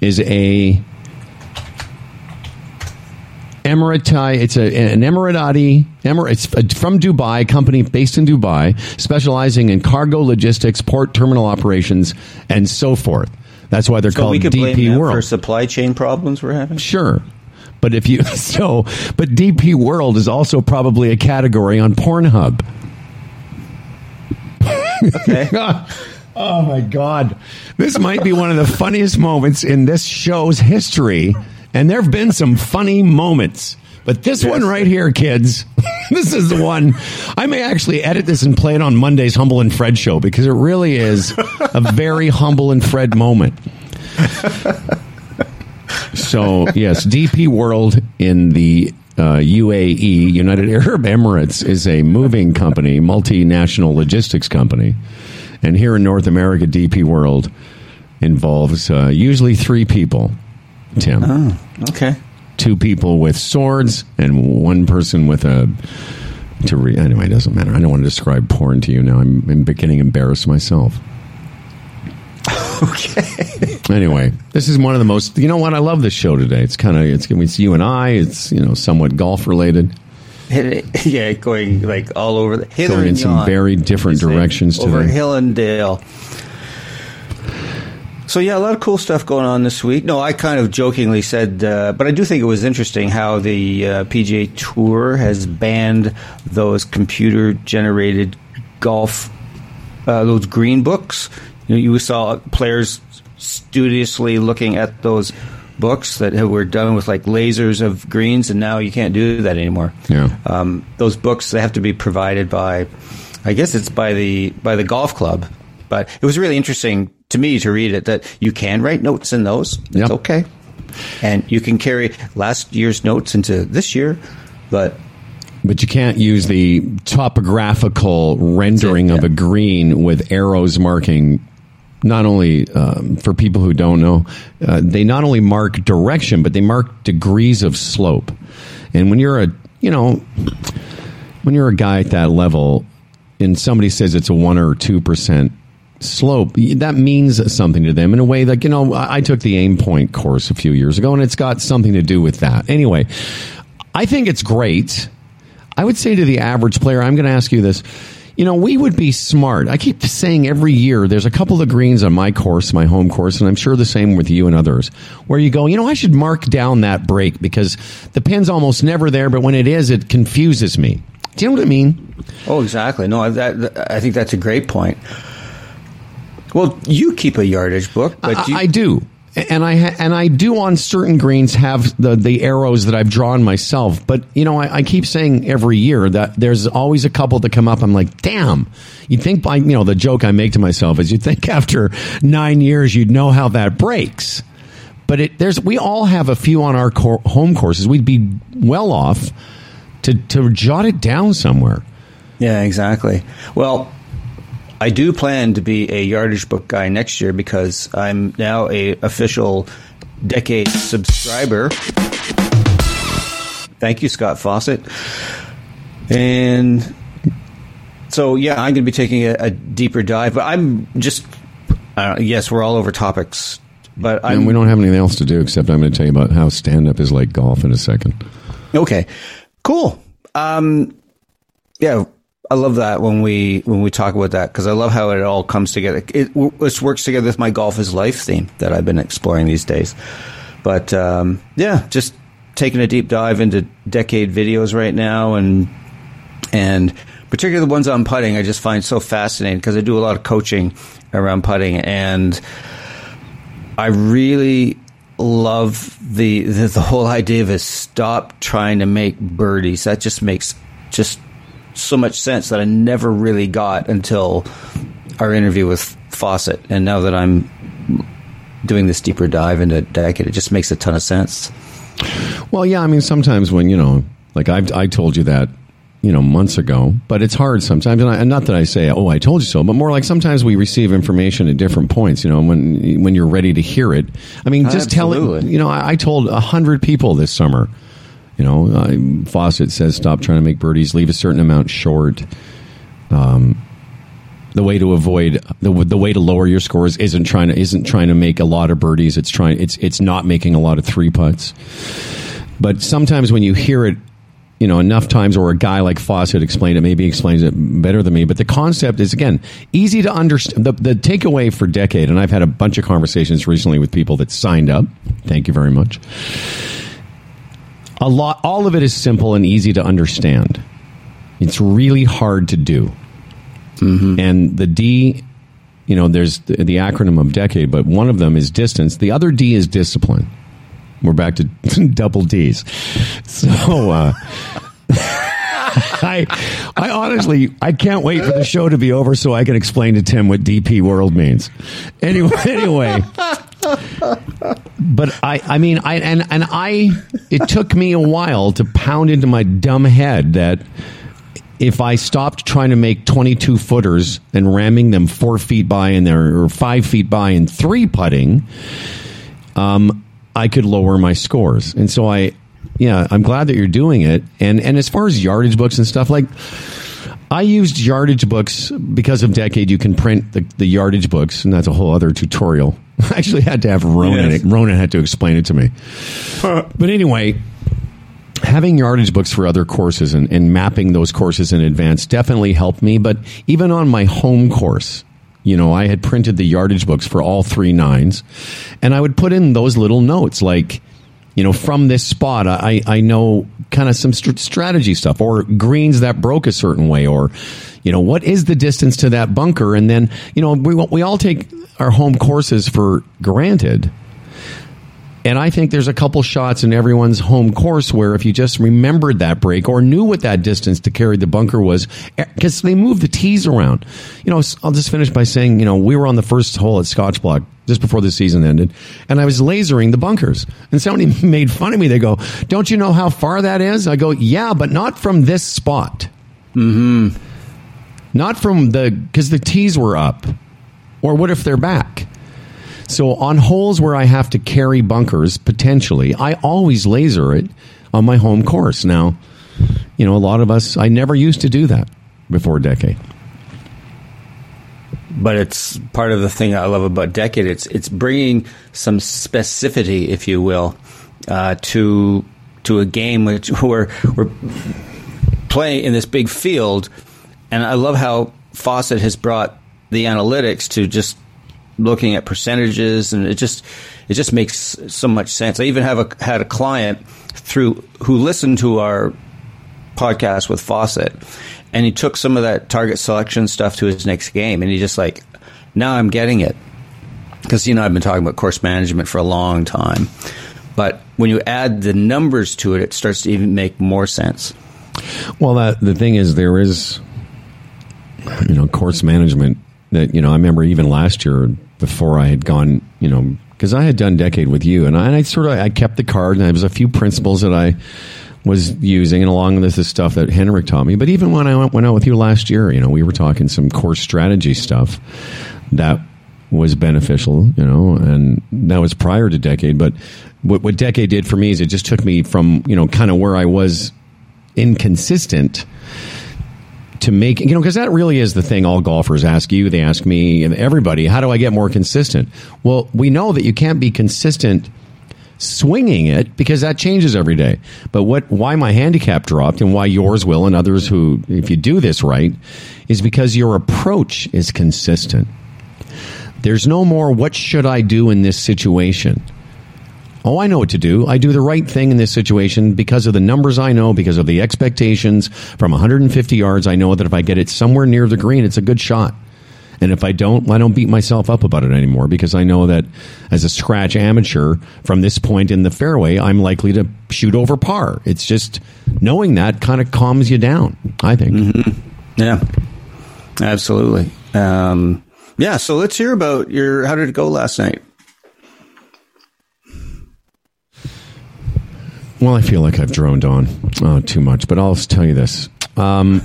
is a Emirati. It's a, an Emirati. Emir, it's uh, from Dubai, company based in Dubai, specializing in cargo logistics, port terminal operations, and so forth. That's why they're so called we could DP blame World for supply chain problems we're having. Sure, but if you so, but DP World is also probably a category on Pornhub. Okay. oh my God, this might be one of the funniest moments in this show's history and there have been some funny moments But this one right here, kids, this is the one. I may actually edit this and play it on Monday's Humble and Fred show because it really is a very humble and Fred moment. So yes, DP World in the uh, UAE, United Arab Emirates, is a moving company, multinational logistics company, and here in North America, DP World involves uh, usually three people. Tim, Oh, okay. two people with swords and one person with a. To re- anyway, it doesn't matter. I don't want to describe porn to you now. I'm, I'm beginning embarrassed myself. Okay. Anyway, this is one of the most. You know what? I love this show today. It's kind of it's it's you and I. It's you know somewhat golf related, yeah, going like all over the hither going in some yon. very different directions over today. hill and dale. So yeah, a lot of cool stuff going on this week. No, I kind of jokingly said, uh, but I do think it was interesting how the uh, PGA Tour has banned those computer-generated golf, uh, those green books. You, know, you saw players studiously looking at those books that were done with like lasers of greens, and now you can't do that anymore. Yeah. Um, those books they have to be provided by, I guess it's by the by the golf club. But it was really interesting to me to read it that you can write notes in those. It's Yep. okay, and you can carry last year's notes into this year. But But you can't use the topographical rendering of yeah. a green with arrows marking. Not only um, for people who don't know, uh, they not only mark direction, but they mark degrees of slope. And when you're a, you know, when you're a guy at that level, and somebody says it's a one or two percent slope, that means something to them in a way that you know. I took the aim point course a few years ago, and it's got something to do with that. Anyway, I think it's great. I would say to the average player, I'm going to ask you this. You know, we would be smart. I keep saying every year, there's a couple of greens on my course, my home course, and I'm sure the same with you and others, where you go, you know, I should mark down that break because the pin's almost never there, but when it is, it confuses me. Do you know what I mean? oh, exactly. No, that, I think that's a great point. Well, you keep a yardage book, but I, you, I do. And I ha- and I do on certain greens have the, the arrows that I've drawn myself, but you know I, I keep saying every year that there's always a couple that come up. I'm like, damn! You think by you know the joke I make to myself is you think after nine years you'd know how that breaks, but it there's we all have a few on our cor- home courses. We'd be well off to to jot it down somewhere. Yeah, exactly. Well, I do plan to be a yardage book guy next year because I'm now a official decade subscriber. Thank you, Scott Fawcett. And so, yeah, I'm going to be taking a, a deeper dive. But I'm just, uh, yes, we're all over topics. But And we don't have anything else to do except I'm going to tell you about how stand up is like golf in a second. Okay, cool. Um, yeah, I love that when we when we talk about that because I love how it all comes together. It this works together with my golf is life theme that I've been exploring these days. But um, yeah, just taking a deep dive into decade videos right now, and and particularly the ones on putting, I just find so fascinating because I do a lot of coaching around putting and. I really love the, the the whole idea of is stop trying to make birdies. That just makes just so much sense that I never really got until our interview with Fawcett, and now that I'm doing this deeper dive into decade, it just makes a ton of sense. Well, yeah, I mean, sometimes when you know, like I, I told you that, you know, months ago, but it's hard sometimes, and, I, and not that I say, "Oh, I told you so," but more like sometimes we receive information at different points. You know, when when you're ready to hear it. I mean, just tell it. You know, I, I told a hundred people this summer. You know, I, Fawcett says, "Stop trying to make birdies. Leave a certain amount short." Um, the way to avoid the the way to lower your scores isn't trying to isn't trying to make a lot of birdies. It's trying it's it's not making a lot of three putts. But sometimes when you hear it, you know, enough times, or a guy like Fawcett explained it, maybe he explains it better than me. But the concept is again easy to understand. The, the takeaway for decade, and I've had a bunch of conversations recently with people that signed up. Thank you very much. A lot, all of it is simple and easy to understand. It's really hard to do. And the D, you know, there's the, the acronym of decade, but one of them is distance. The other D is discipline. We're back to double D's. So, uh, I, I honestly, I can't wait for the show to be over so I can explain to Tim what DP World means. Anyway, anyway. But I, I mean, I and and I, it took me a while to pound into my dumb head that if I stopped trying to make 22 footers and ramming them four feet by in there or five feet by and three putting, um, I could lower my scores. And so I, yeah, I'm glad that you're doing it. And and as far as yardage books and stuff, like I used yardage books because of Decade. You can print the, the yardage books, and that's a whole other tutorial. I actually had to have Ronan. Yes. Ronan had to explain it to me. but anyway, having yardage books for other courses and, and mapping those courses in advance definitely helped me. But even on my home course, you know, I had printed the yardage books for all three nines, and I would put in those little notes like, you know, from this spot, I, I know kind of some st- strategy stuff or greens that broke a certain way or, you know, what is the distance to that bunker? And then, you know, we, we all take our home courses for granted. And I think there's a couple shots in everyone's home course where if you just remembered that break or knew what that distance to carry the bunker was, because they move the tees around. You know, I'll just finish by saying, you know, we were on the first hole at Scotch Block just before the season ended, and I was lasering the bunkers. And somebody made fun of me. They go, Don't you know how far that is? I go, Yeah, but not from this spot. Mm-hmm. Not from the, because the tees were up. Or what if they're back? So on holes where I have to carry bunkers potentially, I always laser it on my home course. Now, you know, a lot of us I never used to do that before decade. but it's part of the thing I love about Decade. It's it's bringing some specificity, if you will, uh, to to a game which we're we're playing in this big field, and I love how Fawcett has brought the analytics to just looking at percentages, and it just it just makes so much sense. I even have a had a client through who listened to our podcast with Fawcett, and he took some of that target selection stuff to his next game, and he just like, now I'm getting it because you know I've been talking about course management for a long time, but when you add the numbers to it, it starts to even make more sense. Well, that the thing is, there is, you know, course management that you know. I remember even last year before I had gone, you know, because I had done decade with you, and I, and I sort of I kept the card, and there was a few principles that I was using, and along with this stuff that Henrik taught me. But even when I went, went out with you last year, you know, we were talking some course strategy stuff that was beneficial, you know, and that was prior to Decade. But what, what Decade did for me is it just took me from, you know, kind of where I was inconsistent to make, you know, because that really is the thing all golfers ask you. They ask me and everybody, how do I get more consistent? Well, we know that you can't be consistent swinging it because that changes every day. But what why my handicap dropped and why yours will and others who if you do this right is because your approach is consistent. There's no more what should I do in this situation? Oh, I know what to do. I do the right thing in this situation because of the numbers I know, because of the expectations from 150 yards. I know that if I get it somewhere near the green, it's a good shot. And if I don't, I don't beat myself up about it anymore because I know that as a scratch amateur from this point in the fairway, I'm likely to shoot over par. It's just knowing that kind of calms you down, I think. Yeah, absolutely. Um, yeah, so let's hear about your. How did it go last night? Well, I feel like I've droned on uh, too much, but I'll tell you this. Um,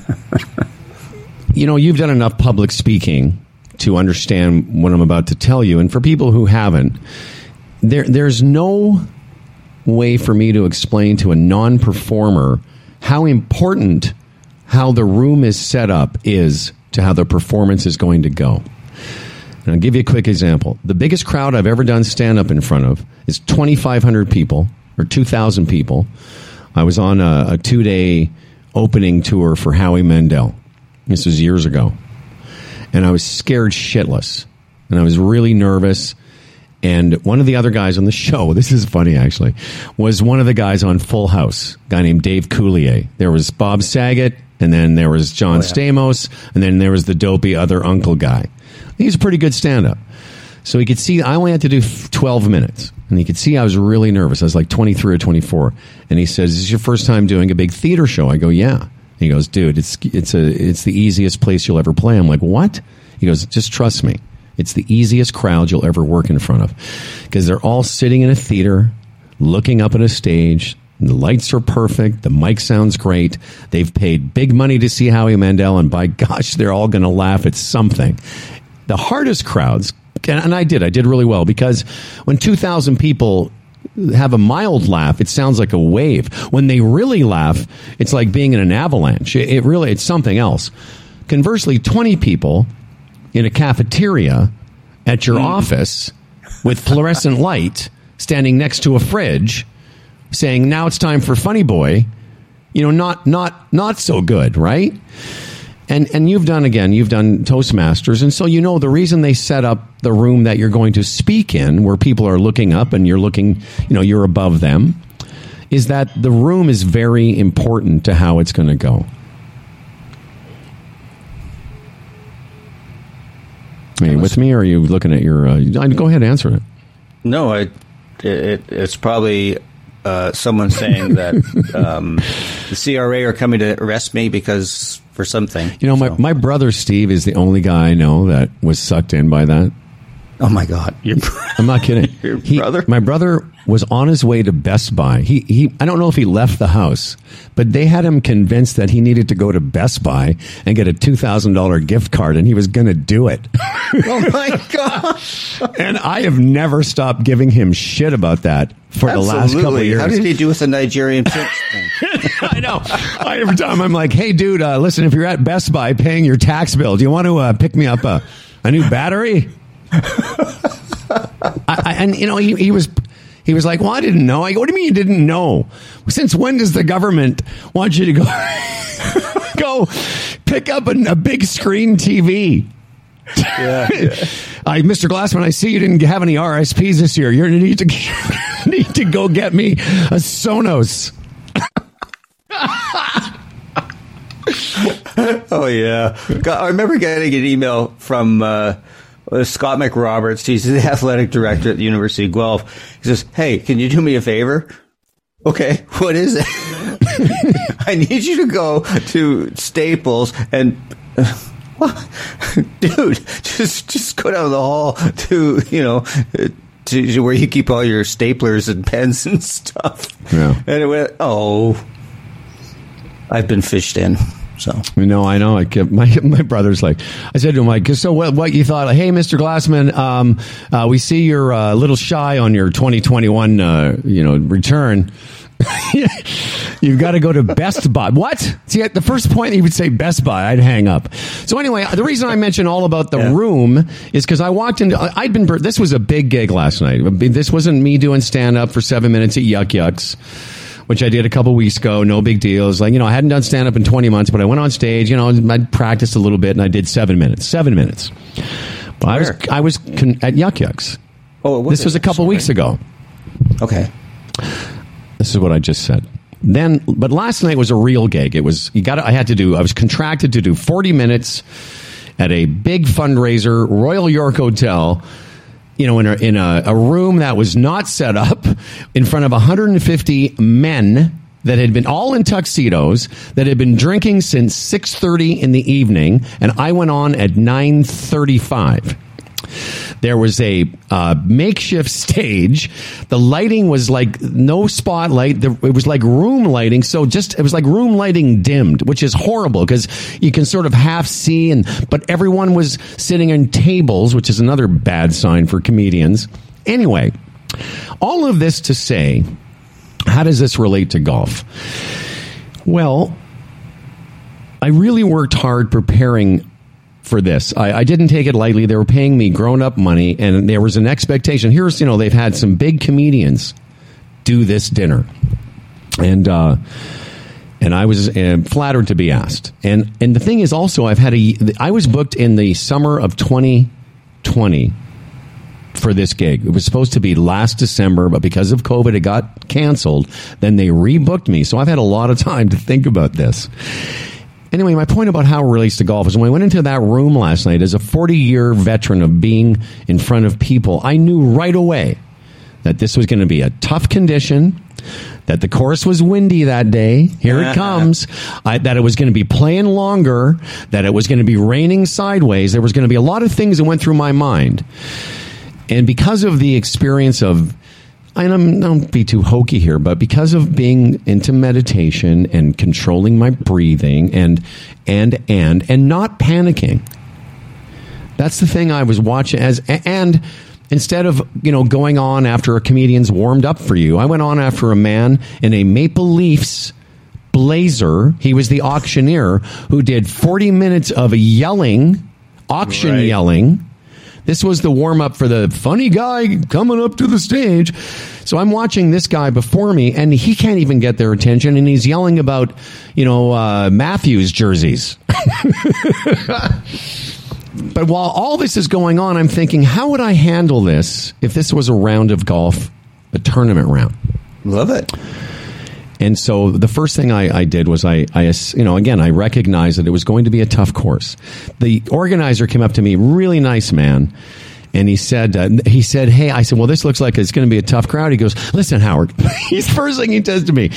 you know, you've done enough public speaking to understand what I'm about to tell you. And for people who haven't, there, there's no way for me to explain to a non performer how important how the room is set up is to how the performance is going to go. And I'll give you a quick example. The biggest crowd I've ever done stand up in front of is 2,500 people or 2,000 people. I was on a, a two day opening tour for Howie Mandel. This was years ago. And I was scared shitless. And I was really nervous. And one of the other guys on the show, this is funny actually, was one of the guys on Full House, a guy named Dave Coulier. There was Bob Saget, and then there was John oh, Stamos, and then there was the dopey other uncle guy. He's a pretty good stand up. So he could see I only had to do 12 minutes. And he could see I was really nervous. I was like 23 or 24. And he says, Is this your first time doing a big theater show? I go, Yeah. He goes, Dude, it's, it's, a, it's the easiest place you'll ever play. I'm like, What? He goes, Just trust me. It's the easiest crowd you'll ever work in front of. Because they're all sitting in a theater, looking up at a stage. The lights are perfect. The mic sounds great. They've paid big money to see Howie Mandel, and by gosh, they're all going to laugh at something. The hardest crowds and I did. I did really well because when 2,000 people have a mild laugh, it sounds like a wave. When they really laugh, it's like being in an avalanche. It, it really, it's something else. Conversely, 20 people in a cafeteria at your mm. office with fluorescent light standing next to a fridge saying, now it's time for Funny Boy, you know, not, not, not so good, right? And and you've done again, you've done Toastmasters, and so you know the reason they set up the room that you're going to speak in, where people are looking up and you're looking, you know, you're above them, is that the room is very important to how it's going to go. Are you with me, or are you looking at your? Uh, go ahead, answer it. No, I, it, it's probably uh, someone saying that um, the CRA are coming to arrest me because for something. You know, my, so. my brother Steve is the only guy I know that was sucked in by that. Oh my God! Your, I'm not kidding. Your he, brother? My brother was on his way to Best Buy. He he. I don't know if he left the house, but they had him convinced that he needed to go to Best Buy and get a two thousand dollar gift card, and he was going to do it. oh my gosh! and I have never stopped giving him shit about that for Absolutely. the last couple of years. How did he do with the Nigerian thing? I know. I, every time I'm like, "Hey, dude, uh, listen, if you're at Best Buy paying your tax bill, do you want to uh, pick me up a a new battery?" I, I, and you know, he, he was he was like, "Well, I didn't know." I go, "What do you mean you didn't know? Since when does the government want you to go go pick up a, a big screen TV?" Yeah, yeah. I, Mr. Glassman, I see you didn't have any RSPs this year. You're going to need to need to go get me a Sonos. oh yeah, I remember getting an email from. Uh, Scott McRoberts. He's the athletic director at the University of Guelph. He says, "Hey, can you do me a favor?" Okay, what is it? I need you to go to Staples and. Uh, what? Dude, just just go down the hall to you know to where you keep all your staplers and pens and stuff. Yeah. And it went, oh, I've been phished in. So you know, I know. I kept, my my brother's like, I said to him, like, so what? What you thought? Like, hey, Mister Glassman, um, uh, we see you're uh, a little shy on your 2021, uh, you know, return. You've got to go to Best Buy. What? See, at the first point he would say Best Buy, I'd hang up. So anyway, the reason I mentioned all about the yeah. room is because I walked into. I'd been. This was a big gig last night. This wasn't me doing stand up for seven minutes at Yuk Yuk's which I did a couple weeks ago. No big deal. It's like, you know, I hadn't done stand up in 20 months, but I went on stage, you know, I practiced a little bit and I did seven minutes. Seven minutes. But I was, I was con- at Yuk Yuk's. Oh, this was a couple Sorry. weeks ago. Okay. This is what I just said. Then, but last night was a real gig. It was, you got I had to do, I was contracted to do 40 minutes at a big fundraiser, Royal York Hotel you know, in a, in a, a room that was not set up in front of 150 men that had been all in tuxedos that had been drinking since 6:30 in the evening and I went on at 9:35 there was a uh, makeshift stage. The lighting was like no spotlight. It was like room lighting. So just it was like room lighting dimmed, which is horrible because you can sort of half see. And but everyone was sitting in tables, which is another bad sign for comedians. Anyway, all of this to say, how does this relate to golf? Well, I really worked hard preparing for this. I, I, didn't take it lightly. They were paying me grown up money, and there was an expectation. Here's, you know, they've had some big comedians do this dinner, and uh, and I was uh, flattered to be asked. And and the thing is, also, I've had a. I was booked in the summer of 2020 for this gig. It was supposed to be last December, but because of COVID, it got canceled. Then they rebooked me, so I've had a lot of time to think about this. Anyway, my point about how it relates to golf is when I went into that room last night as a 40 year veteran of being in front of people, I knew right away that this was going to be a tough condition, that the course was windy that day. Here it comes. I, that it was going to be playing longer, that it was going to be raining sideways. There was going to be a lot of things that went through my mind. And because of the experience of and I'm don't be too hokey here, but because of being into meditation and controlling my breathing and and and and not panicking. That's the thing I was watching as and instead of, you know, going on after a comedian's warmed up for you, I went on after a man in a Maple Leafs blazer. He was the auctioneer who did 40 minutes of yelling, auction Right. yelling. This was the warm up for the funny guy coming up to the stage. So I'm watching this guy before me, and he can't even get their attention, and he's yelling about, you know, uh, Matthews jerseys. but while all this is going on, I'm thinking, how would I handle this if this was a round of golf, a tournament round? Love it. And so the first thing I, I did was I, I, you know, again, I recognized that it was going to be a tough course. The organizer came up to me, really nice man, and he said, uh, he said, hey, I said, well, this looks like it's going to be a tough crowd. He goes, listen, Howard, he's first thing he says to me.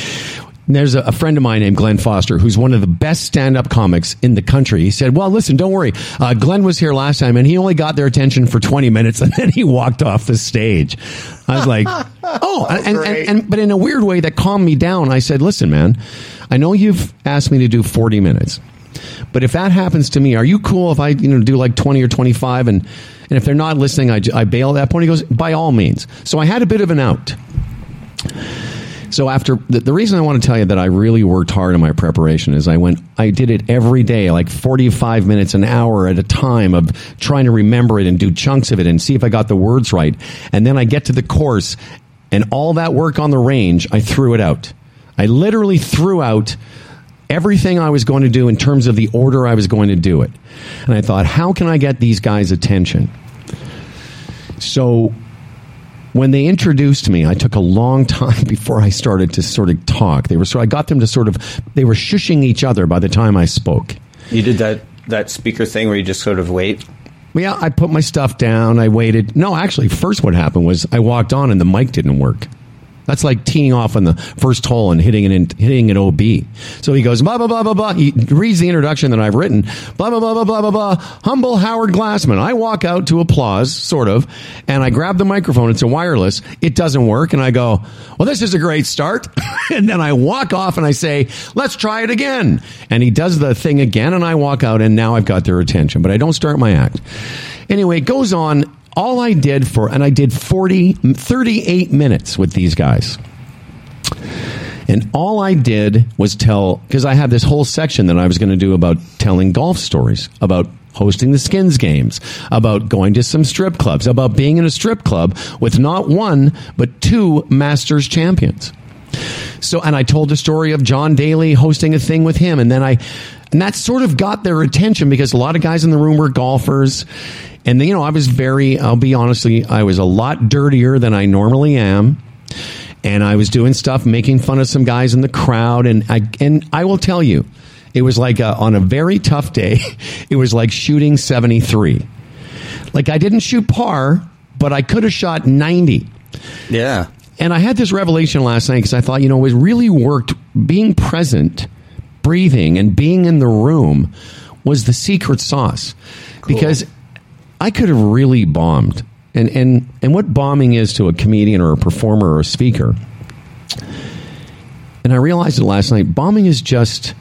There's a, friend of mine named Glenn Foster, who's one of the best stand-up comics in the country. He said, "Well, listen, don't worry. Uh, Glenn was here last time, and he only got their attention for 20 minutes, and then he walked off the stage." I was like, "Oh," and, and, and, and but in a weird way that calmed me down. I said, "Listen, man, I know you've asked me to do 40 minutes, but if that happens to me, are you cool if I you know do like 20 or 25 and and if they're not listening, I, I bail at that point?" He goes, "By all means." So I had a bit of an out. So after the, the reason I want to tell you that I really worked hard in my preparation is I went I did it every day like 45 minutes an hour at a time of trying to remember it and do chunks of it and see if I got the words right and then I get to the course and all that work on the range I threw it out. I literally threw out everything I was going to do in terms of the order I was going to do it. And I thought how can I get these guys attention? So when they introduced me, I took a long time before I started to sort of talk. They were so I got them to sort of they were shushing each other by the time I spoke. You did that that speaker thing where you just sort of wait. Yeah, I put my stuff down. I waited. No, actually, first what happened was I walked on and the mic didn't work. That's like teeing off on the first hole and hitting an hitting an OB. So he goes blah blah blah blah blah. He reads the introduction that I've written. Blah blah blah blah blah blah blah. Humble Howard Glassman. I walk out to applause, sort of, and I grab the microphone. It's a wireless. It doesn't work, and I go, "Well, this is a great start." and then I walk off and I say, "Let's try it again." And he does the thing again, and I walk out, and now I've got their attention. But I don't start my act. Anyway, it goes on all I did for, and I did 40, 38 minutes with these guys. And all I did was tell, because I had this whole section that I was going to do about telling golf stories, about hosting the skins games, about going to some strip clubs, about being in a strip club with not one, but two Masters champions. So, and I told the story of John Daly hosting a thing with him, and then I, and that sort of got their attention because a lot of guys in the room were golfers, and you know I was very, I'll be honestly, I was a lot dirtier than I normally am, and I was doing stuff, making fun of some guys in the crowd, and I, and I will tell you, it was like a, on a very tough day, it was like shooting seventy three, like I didn't shoot par, but I could have shot ninety. Yeah. And I had this revelation last night because I thought, you know, it really worked. Being present, breathing, and being in the room was the secret sauce. Because I could have really bombed. And, and, and what bombing is to a comedian or a performer or a speaker. And I realized it last night. Bombing is just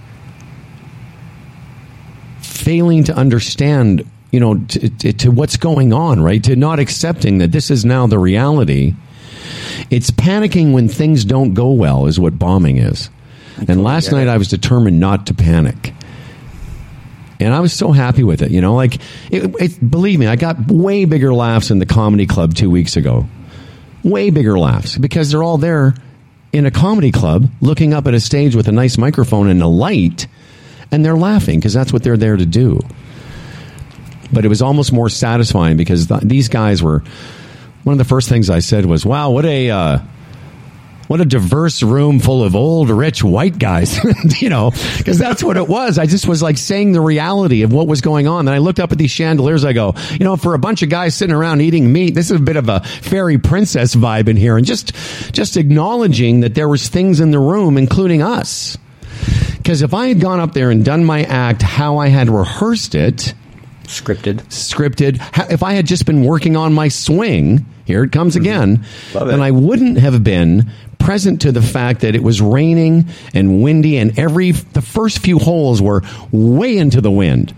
failing to understand, you know, to, to, to what's going on, right? To not accepting that this is now the reality. It's panicking when things don't go well, is what bombing is. And last night. I was determined not to panic. And I was so happy with it, you know. Like, it, it, believe me, I got way bigger laughs in the comedy club two weeks ago. Way bigger laughs because they're all there in a comedy club looking up at a stage with a nice microphone and a light, and they're laughing because that's what they're there to do. But it was almost more satisfying because th- these guys were. One of the first things I said was, "Wow, what a uh, what a diverse room full of old, rich white guys, you know, because that's what it was. I just was like saying the reality of what was going on. Then I looked up at these chandeliers. I go, you know, for a bunch of guys sitting around eating meat, this is a bit of a fairy princess vibe in here. And just, just acknowledging that there was things in the room, including us. Because if I had gone up there and done my act how I had rehearsed it, Scripted. scripted, if I had just been working on my swing, here it comes again, Mm-hmm. Then. I wouldn't have been present to the fact that it was raining and windy and every the first few holes were way into the wind.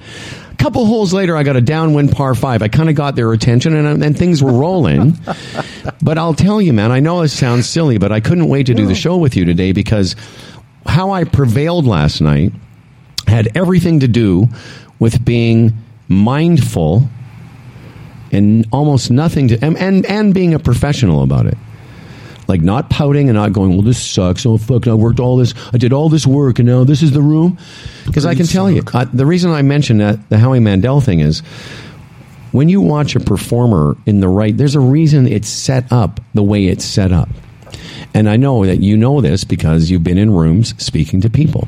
A couple holes later, I got a downwind par five. I kind of got their attention and, um, and things were rolling. but I'll tell you, man, I know it sounds silly, but I couldn't wait to do the show with you today because how I prevailed last night had everything to do with being mindful and almost nothing to and, and and being a professional about it like not pouting and not going well this sucks. Oh fuck i worked all this i did all this work and now this is the room? Because i can tell you uh, the reason i mentioned that the howie mandel thing is when you watch a performer in the right there's a reason it's set up the way it's set up. And i know that you know this because you've been in rooms speaking to people.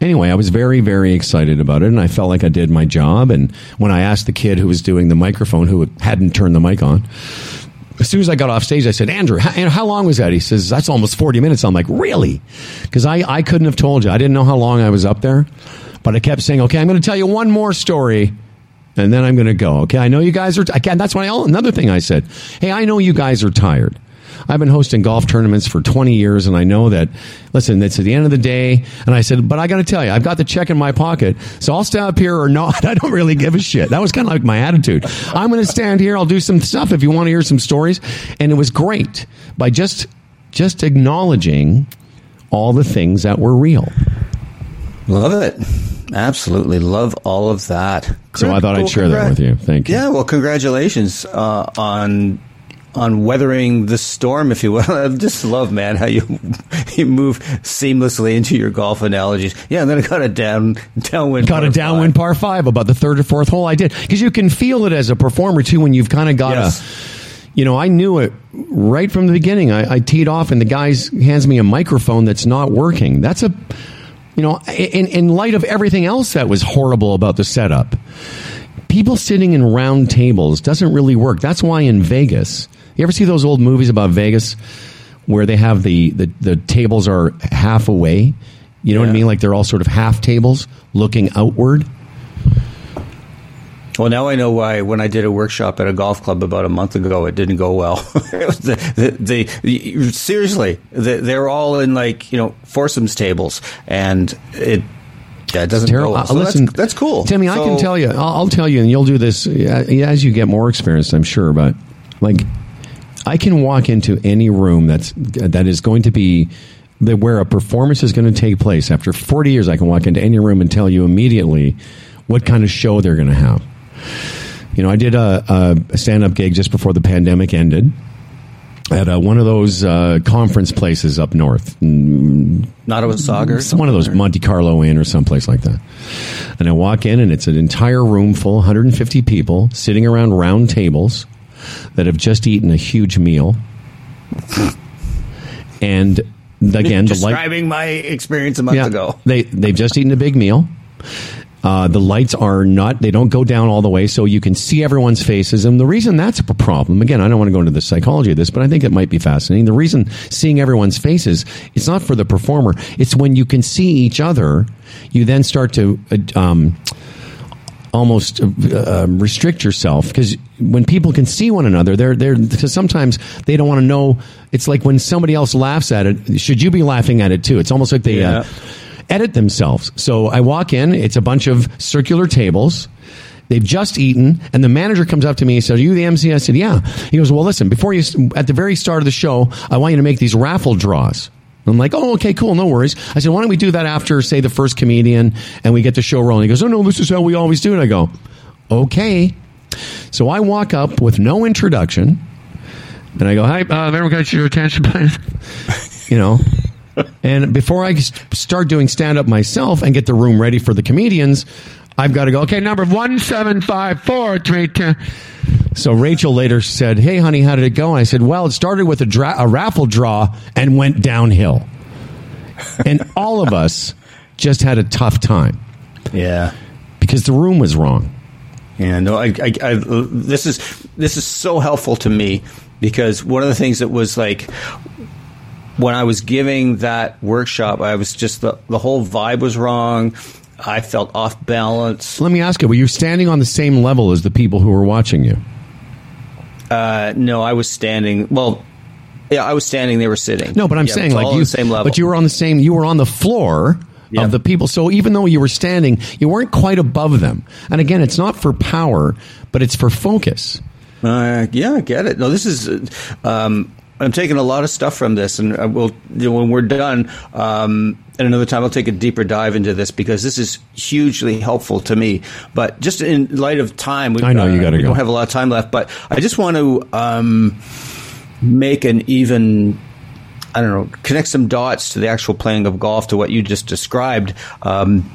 Anyway, I was very, very excited about it, and I felt like I did my job. And when I asked the kid who was doing the microphone, who hadn't turned the mic on, as soon as I got off stage, I said, Andrew, how, how long was that? He says, that's almost 40 minutes. I'm like, really? Because I, I couldn't have told you. I didn't know how long I was up there, but I kept saying, okay, I'm going to tell you one more story. And then I'm going to go. Okay, I know you guys are. T- again, that's why. I, another thing I said. Hey, I know you guys are tired. I've been hosting golf tournaments for 20 years, and I know that. Listen, it's at the end of the day, and I said, but I got to tell you, I've got the check in my pocket, so I'll stand up here or not. I don't really give a shit. That was kind of like my attitude. I'm going to stand here. I'll do some stuff if you want to hear some stories, and it was great by just just acknowledging all the things that were real. Love it. Absolutely love all of that. So I thought I'd share that with you. Thank you. Yeah, well, congratulations uh, on on weathering the storm, if you will. I just love, man, how you you move seamlessly into your golf analogies. Yeah, and then I got a down downwind. got a downwind five. par five about the third or fourth hole I did because you can feel it as a performer too when you've kind of got Yes. a you know I knew it right from the beginning I, I teed off and the guy hands me a microphone that's not working that's a you know in, in light of everything else that was horrible about the setup people sitting in round tables doesn't really work that's why in Vegas you ever see those old movies about Vegas where they have the, the, the tables are half away you know what I mean like they're all sort of half tables looking outward Well, now I know why. When I did a workshop at a golf club about a month ago, it didn't go well. the, the, the, seriously, the, they're all in like you know foursomes tables, and it yeah, it doesn't terrible. go. Well. Uh, So listen, that's, that's cool, Timmy. I can tell you. I'll, I'll tell you, and you'll do this as you get more experience. I'm sure, but like, I can walk into any room that's that is going to be that where a performance is going to take place. After 40 years, I can walk into any room and tell you immediately what kind of show they're going to have. You know, I did a, a stand up gig just before the pandemic ended. At uh, one of those uh, conference places up north, Nottawasaga. or one of those Monte Carlo Inn or someplace like that. And I walk in, and it's an entire room full, 150 people sitting around round tables that have just eaten a huge meal. And again, the light. Describing my experience a month ago. They they've just eaten a big meal. Uh, the lights are not; they don't go down all the way, so you can see everyone's faces. And the reason that's a problem, again, I don't want to go into the psychology of this, but I think it might be fascinating. The reason seeing everyone's faces, it's not for the performer; it's when you can see each other, you then start to. Uh, um, almost uh, uh, restrict yourself because when people can see one another, they're they're because sometimes they don't want to know. It's like when somebody else laughs at it, should you be laughing at it too? It's almost like they uh, edit themselves. So I walk in, it's a bunch of circular tables. They've just eaten, and the manager comes up to me and says, Are you the MC? I said, Yeah. He goes, Well, listen, before you, at the very start of the show, I want you to make these raffle draws. I'm like, oh, okay, cool, no worries. I said, why don't we do that after, say, the first comedian and we get the show rolling? He goes, oh, no, this is how we always do it. I go, okay. So I walk up with no introduction and I go, hi, uh, everyone got your attention, please? you know. And before I start doing stand up myself and get the room ready for the comedians, I've got to go, okay, number 1754310. So Rachel later said, "Hey, honey, how did it go?" And I said, "Well, it started with a, dra- a raffle draw and went downhill." and all of us just had a tough time Yeah. because the room was wrong. Yeah, no, I, I, I, this is this is so helpful to me because one of the things that was like when I was giving that workshop, I was just the the whole vibe was wrong. I felt off balance. Let me ask you: Were you standing on the same level as the people who were watching you? Uh, no, I was standing. Well, yeah, I was standing. They were sitting. No, but I'm Yeah, saying like you, the same level. but you were on the same. You were on the floor Yeah. of the people. So even though you were standing, you weren't quite above them. And again, it's not for power, but it's for focus. Uh, yeah, I get it. No, this is. uh, Um, I'm taking a lot of stuff from this, and you know, when we're done. Um, at another time, I'll take a deeper dive into this because this is hugely helpful to me. But just in light of time, we, I know, you gotta we go. don't have a lot of time left. But I just want to um, make an even. I don't know, connect some dots to the actual playing of golf to what you just described. Um,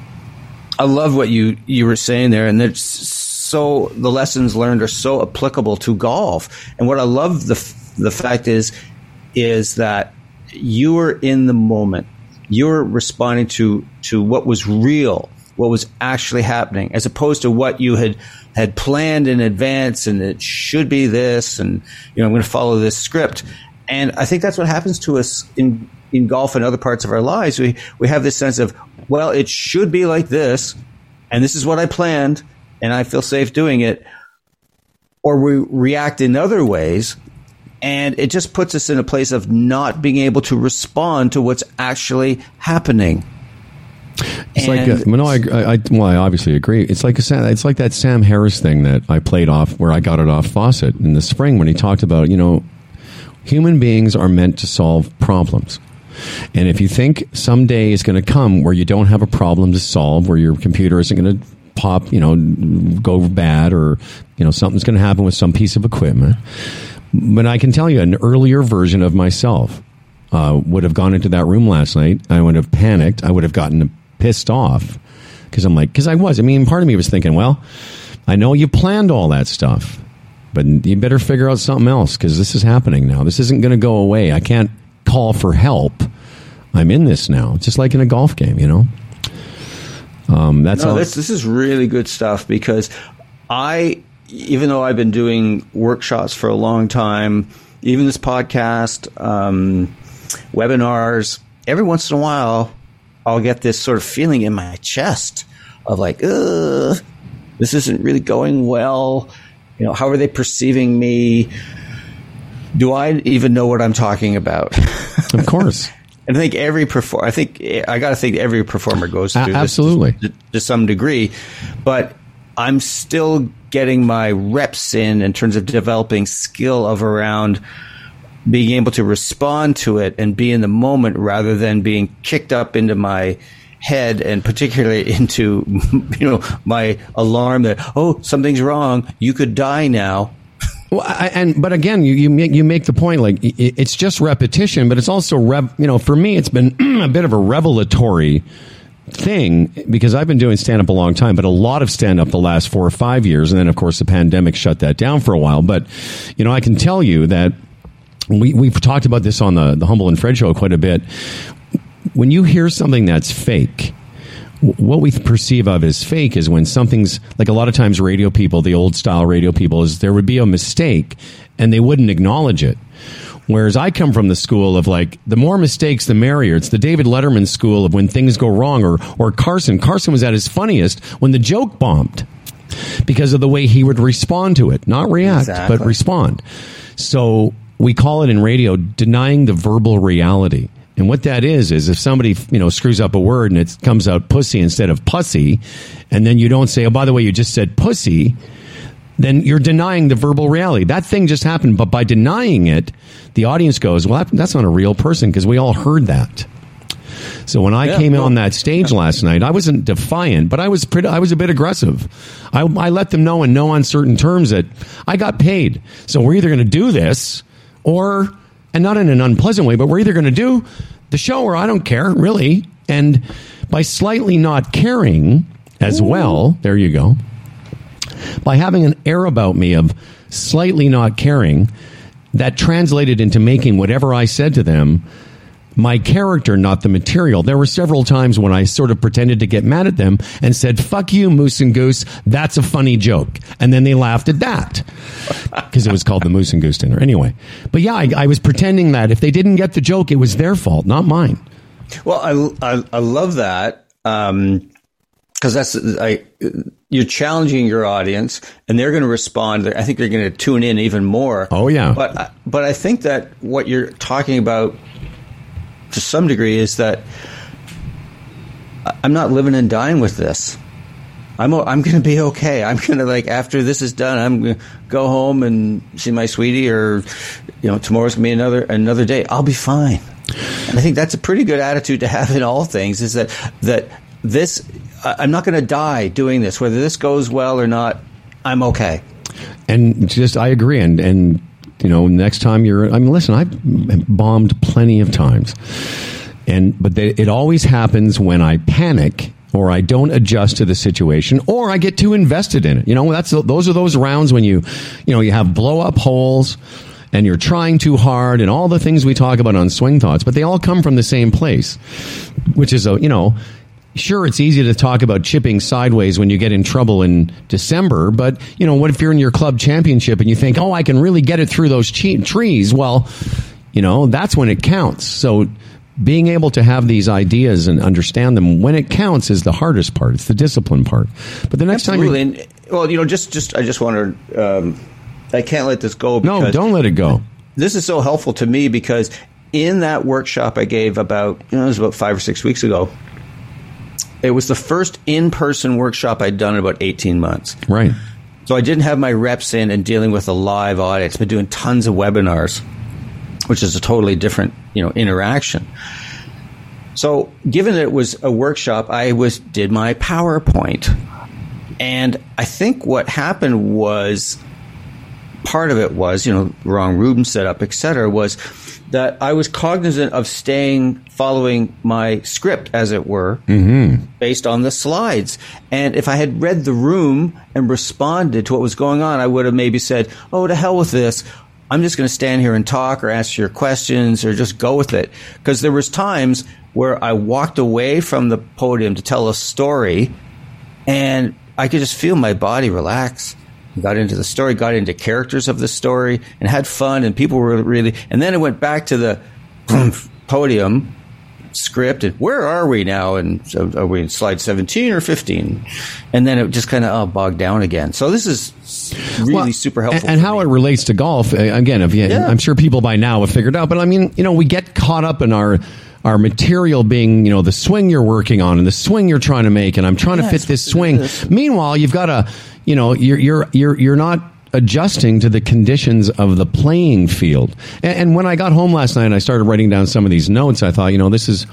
I love what you you were saying there, and it's so the lessons learned are so applicable to golf. And what I love the the fact is is that you were in the moment. You were responding to to what was real, what was actually happening, as opposed to what you had had planned in advance, and it should be this, and you know I'm going to follow this script. And I think that's what happens to us in in golf and other parts of our lives. We we have this sense of well, it should be like this, and this is what I planned, and I feel safe doing it. Or we react in other ways, and it just puts us in a place of not being able to respond to what's actually happening. It's like And- uh, well, no, I, I, I well, I obviously agree. It's like a, it's like that Sam Harris thing that I played off where I got it off Fawcett in the spring when he talked about you know human beings are meant to solve problems. And if you think someday is going to come where you don't have a problem to solve, where your computer isn't going to pop, you know, go bad, or you know something's going to happen with some piece of equipment, but I can tell you, an earlier version of myself uh, would have gone into that room last night. I would have panicked. I would have gotten pissed off because I'm like, because I was. I mean, part of me was thinking, well, I know you planned all that stuff, but you better figure out something else because this is happening now. This isn't going to go away. I can't call for help. I'm in this now, just like in a golf game, you know. Um, that's No, all. this this is really good stuff because I, even though I've been doing workshops for a long time, even this podcast, um, webinars, every once in a while, I'll get this sort of feeling in my chest of like, Ugh, this isn't really going well. You know, how are they perceiving me? Do I even know what I'm talking about? of course. And I think every perform. I think I got to think every performer goes through this absolutely. to, to some degree, but I'm still getting my reps in in terms of developing skill of around being able to respond to it and be in the moment rather than being kicked up into my head and particularly into you know my alarm that oh something's wrong you could die now Well, I, and but again, you you make you make the point like it's just repetition, but it's also rev. You know, for me, it's been a bit of a revelatory thing because I've been doing stand up a long time, but a lot of stand up the last four or five years, and then of course the pandemic shut that down for a while. But you know, I can tell you that we we've talked about this on the the Humble and Fred show quite a bit. When you hear something that's fake what we perceive of as fake is when something's like a lot of times radio people, the old style radio people, is there would be a mistake and they wouldn't acknowledge it. Whereas I come from the school of like the more mistakes, the merrier. It's the David Letterman school of when things go wrong, or or Carson. Carson was at his funniest when the joke bombed because of the way he would respond to it, not react, Exactly. but respond. So we call it in radio denying the verbal reality. And what that is is if somebody you know screws up a word and it comes out pussy instead of pussy, and then you don't say, "Oh, by the way, you just said pussy," then you're denying the verbal reality. That thing just happened, but by denying it, the audience goes, "Well, that- that's not a real person," because we all heard that. So when I Yeah, came no. on that stage last night, I wasn't defiant, but I was pretty, I was a bit aggressive. I, I let them know in no uncertain terms that I got paid. So we're either going to do this or, and not in an unpleasant way, but we're either going to do the show or I don't care really. And by slightly not caring as well, there you go. By having an air about me of slightly not caring that translated into making whatever I said to them my character, not the material. There were several times when I sort of pretended to get mad at them and said, fuck you, Moose and Goose. That's a funny joke. And then they laughed at that because it was called the Moose and Goose dinner. Anyway, but yeah, I, I was pretending that if they didn't get the joke, it was their fault, not mine. Well, I, I, I love that. Um, because that's I, you're challenging your audience, and they're going to respond. I think they're going to tune in even more. Oh yeah, but but I think that what you're talking about to some degree is that I'm not living and dying with this. I'm I'm going to be okay. I'm going to like after this is done, I'm going to go home and see my sweetie, or you know, tomorrow's going to be another another day. I'll be fine. And I think that's a pretty good attitude to have in all things. Is that that this I'm not going to die doing this, whether this goes well or not. I'm okay. And just I agree, and and you know, next time you're, I mean, listen, I've bombed plenty of times, and but they, it always happens when I panic or I don't adjust to the situation, or I get too invested in it. You know, that's those are those rounds when you, you know, you have blow up holes and you're trying too hard and all the things we talk about on swing thoughts, but they all come from the same place, which is a, you know, sure it's easy to talk about chipping sideways when you get in trouble in December, but you know, what if you're in your club championship and you think, "Oh, I can really get it through those che- trees?" Well, you know, that's when it counts. So being able to have these ideas and understand them when it counts is the hardest part. It's the discipline part. But the next Absolutely. time, and, well, you know, just just I just want to. Um, I can't let this go. no, don't let it go. This is so helpful to me because in that workshop I gave about you know it was about five or six weeks ago. It was the first in person workshop I'd done in about 18 months. Right. So I didn't have my reps in and dealing with a live audience, but doing tons of webinars, which is a totally different, you know, interaction. So given that it was a workshop, I was did my PowerPoint. And I think what happened was part of it was, you know, wrong Rubin setup, et cetera, was that I was cognizant of staying following my script, as it were, mm-hmm. based on the slides. And if I had read the room and responded to what was going on, I would have maybe said, "Oh, to hell with this." I'm just going to stand here and talk or answer your questions or just go with it. Because there was times where I walked away from the podium to tell a story and I could just feel my body relax got into the story, got into characters of the story, and had fun. And people were really. And then it went back to the podium script and where are we now? And so are we in slide 17 or 15? And then it just kind of oh, bogged down again. So this is really well, super helpful. And, and how me. it relates to golf, again, if you, yeah. I'm sure people by now have figured out, but I mean, you know, we get caught up in our our material being, you know, the swing you're working on and the swing you're trying to make, and I'm trying yes, to fit this swing. Meanwhile, you've got a you know, you're you're you're you're not adjusting to the conditions of the playing field. And, and, when I got home last night and I started writing down some of these notes, I thought, you know, this is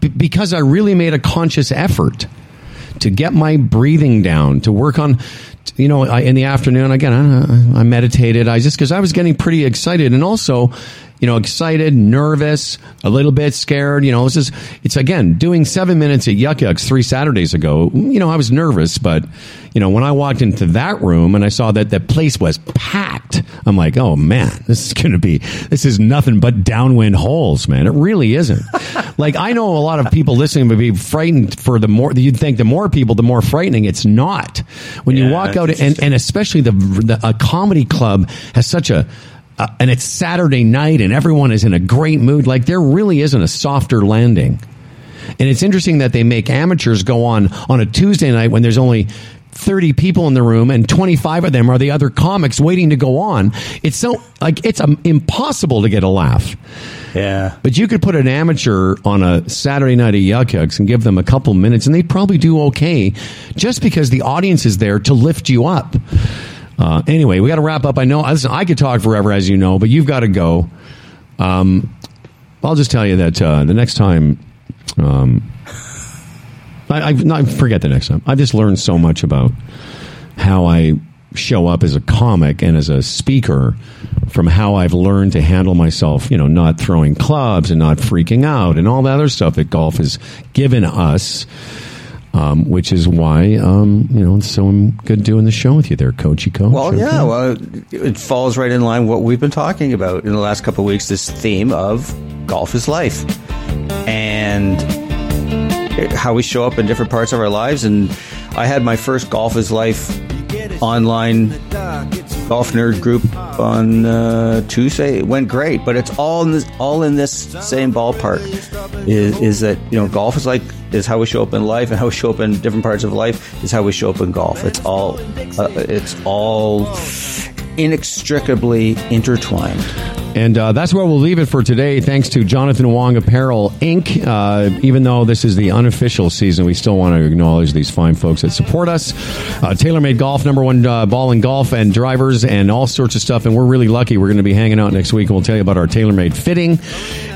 b- because I really made a conscious effort to get my breathing down, to work on, you know, I, in the afternoon, again, I, I meditated. I just, because I was getting pretty excited. And also, you know, excited, nervous, a little bit scared. You know, this is, it's again, doing seven minutes at Yuk Yuk's three Saturdays ago. You know, I was nervous, but, you know, when I walked into that room and I saw that the place was packed, I'm like, oh man, this is going to be, this is nothing but downwind holes, man. It really isn't. like, I know a lot of people listening would be frightened for the more, you'd think the more people, the more frightening. It's not. When yeah, you walk out and, and especially the, the, a comedy club has such a, uh, and it's Saturday night and everyone is in a great mood. Like there really isn't a softer landing. And it's interesting that they make amateurs go on on a Tuesday night when there's only 30 people in the room and 25 of them are the other comics waiting to go on. It's so like it's um, impossible to get a laugh. Yeah. But you could put an amateur on a Saturday night at Yuk Yuk's and give them a couple minutes and they'd probably do okay just because the audience is there to lift you up. Uh, anyway, we got to wrap up. I know listen, I could talk forever, as you know, but you've got to go. Um, I'll just tell you that uh, the next time, um, I, I, forget the next time. I just learned so much about how I show up as a comic and as a speaker from how I've learned to handle myself, you know, not throwing clubs and not freaking out and all the other stuff that golf has given us um, which is why um, you know it's so good doing the show with you there, Coachy Coach. Well, Okay. yeah, well, it falls right in line with what we've been talking about in the last couple of weeks. This theme of golf is life, and how we show up in different parts of our lives. And I had my first golf is life online golf nerd group on uh, Tuesday. It went great, but it's all in this all in this same ballpark. Is, is that you know golf is like is how we show up in life, and how we show up in different parts of life is how we show up in golf. It's all uh, it's all inextricably intertwined. And uh, that's where we'll leave it for today. Thanks to Jonathan Wong Apparel Inc. Uh, even though this is the unofficial season, we still want to acknowledge these fine folks that support us. Uh, TaylorMade Golf, number one uh, ball in golf and drivers and all sorts of stuff. And we're really lucky. We're going to be hanging out next week and we'll tell you about our TaylorMade fitting.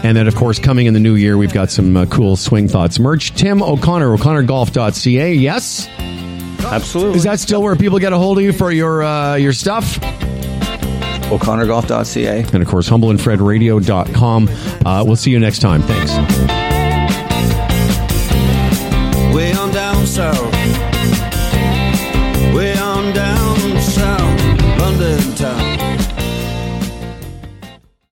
And then, of course, coming in the new year, we've got some uh, cool Swing Thoughts merch. Tim O'Connor, o'connorgolf.ca. Yes? Absolutely. Is that still where people get a hold of you for your, uh, your stuff? O'ConnorGolf.ca. And of course, humbleandfredradio.com. Uh, we'll see you next time. Thanks. Way on down south.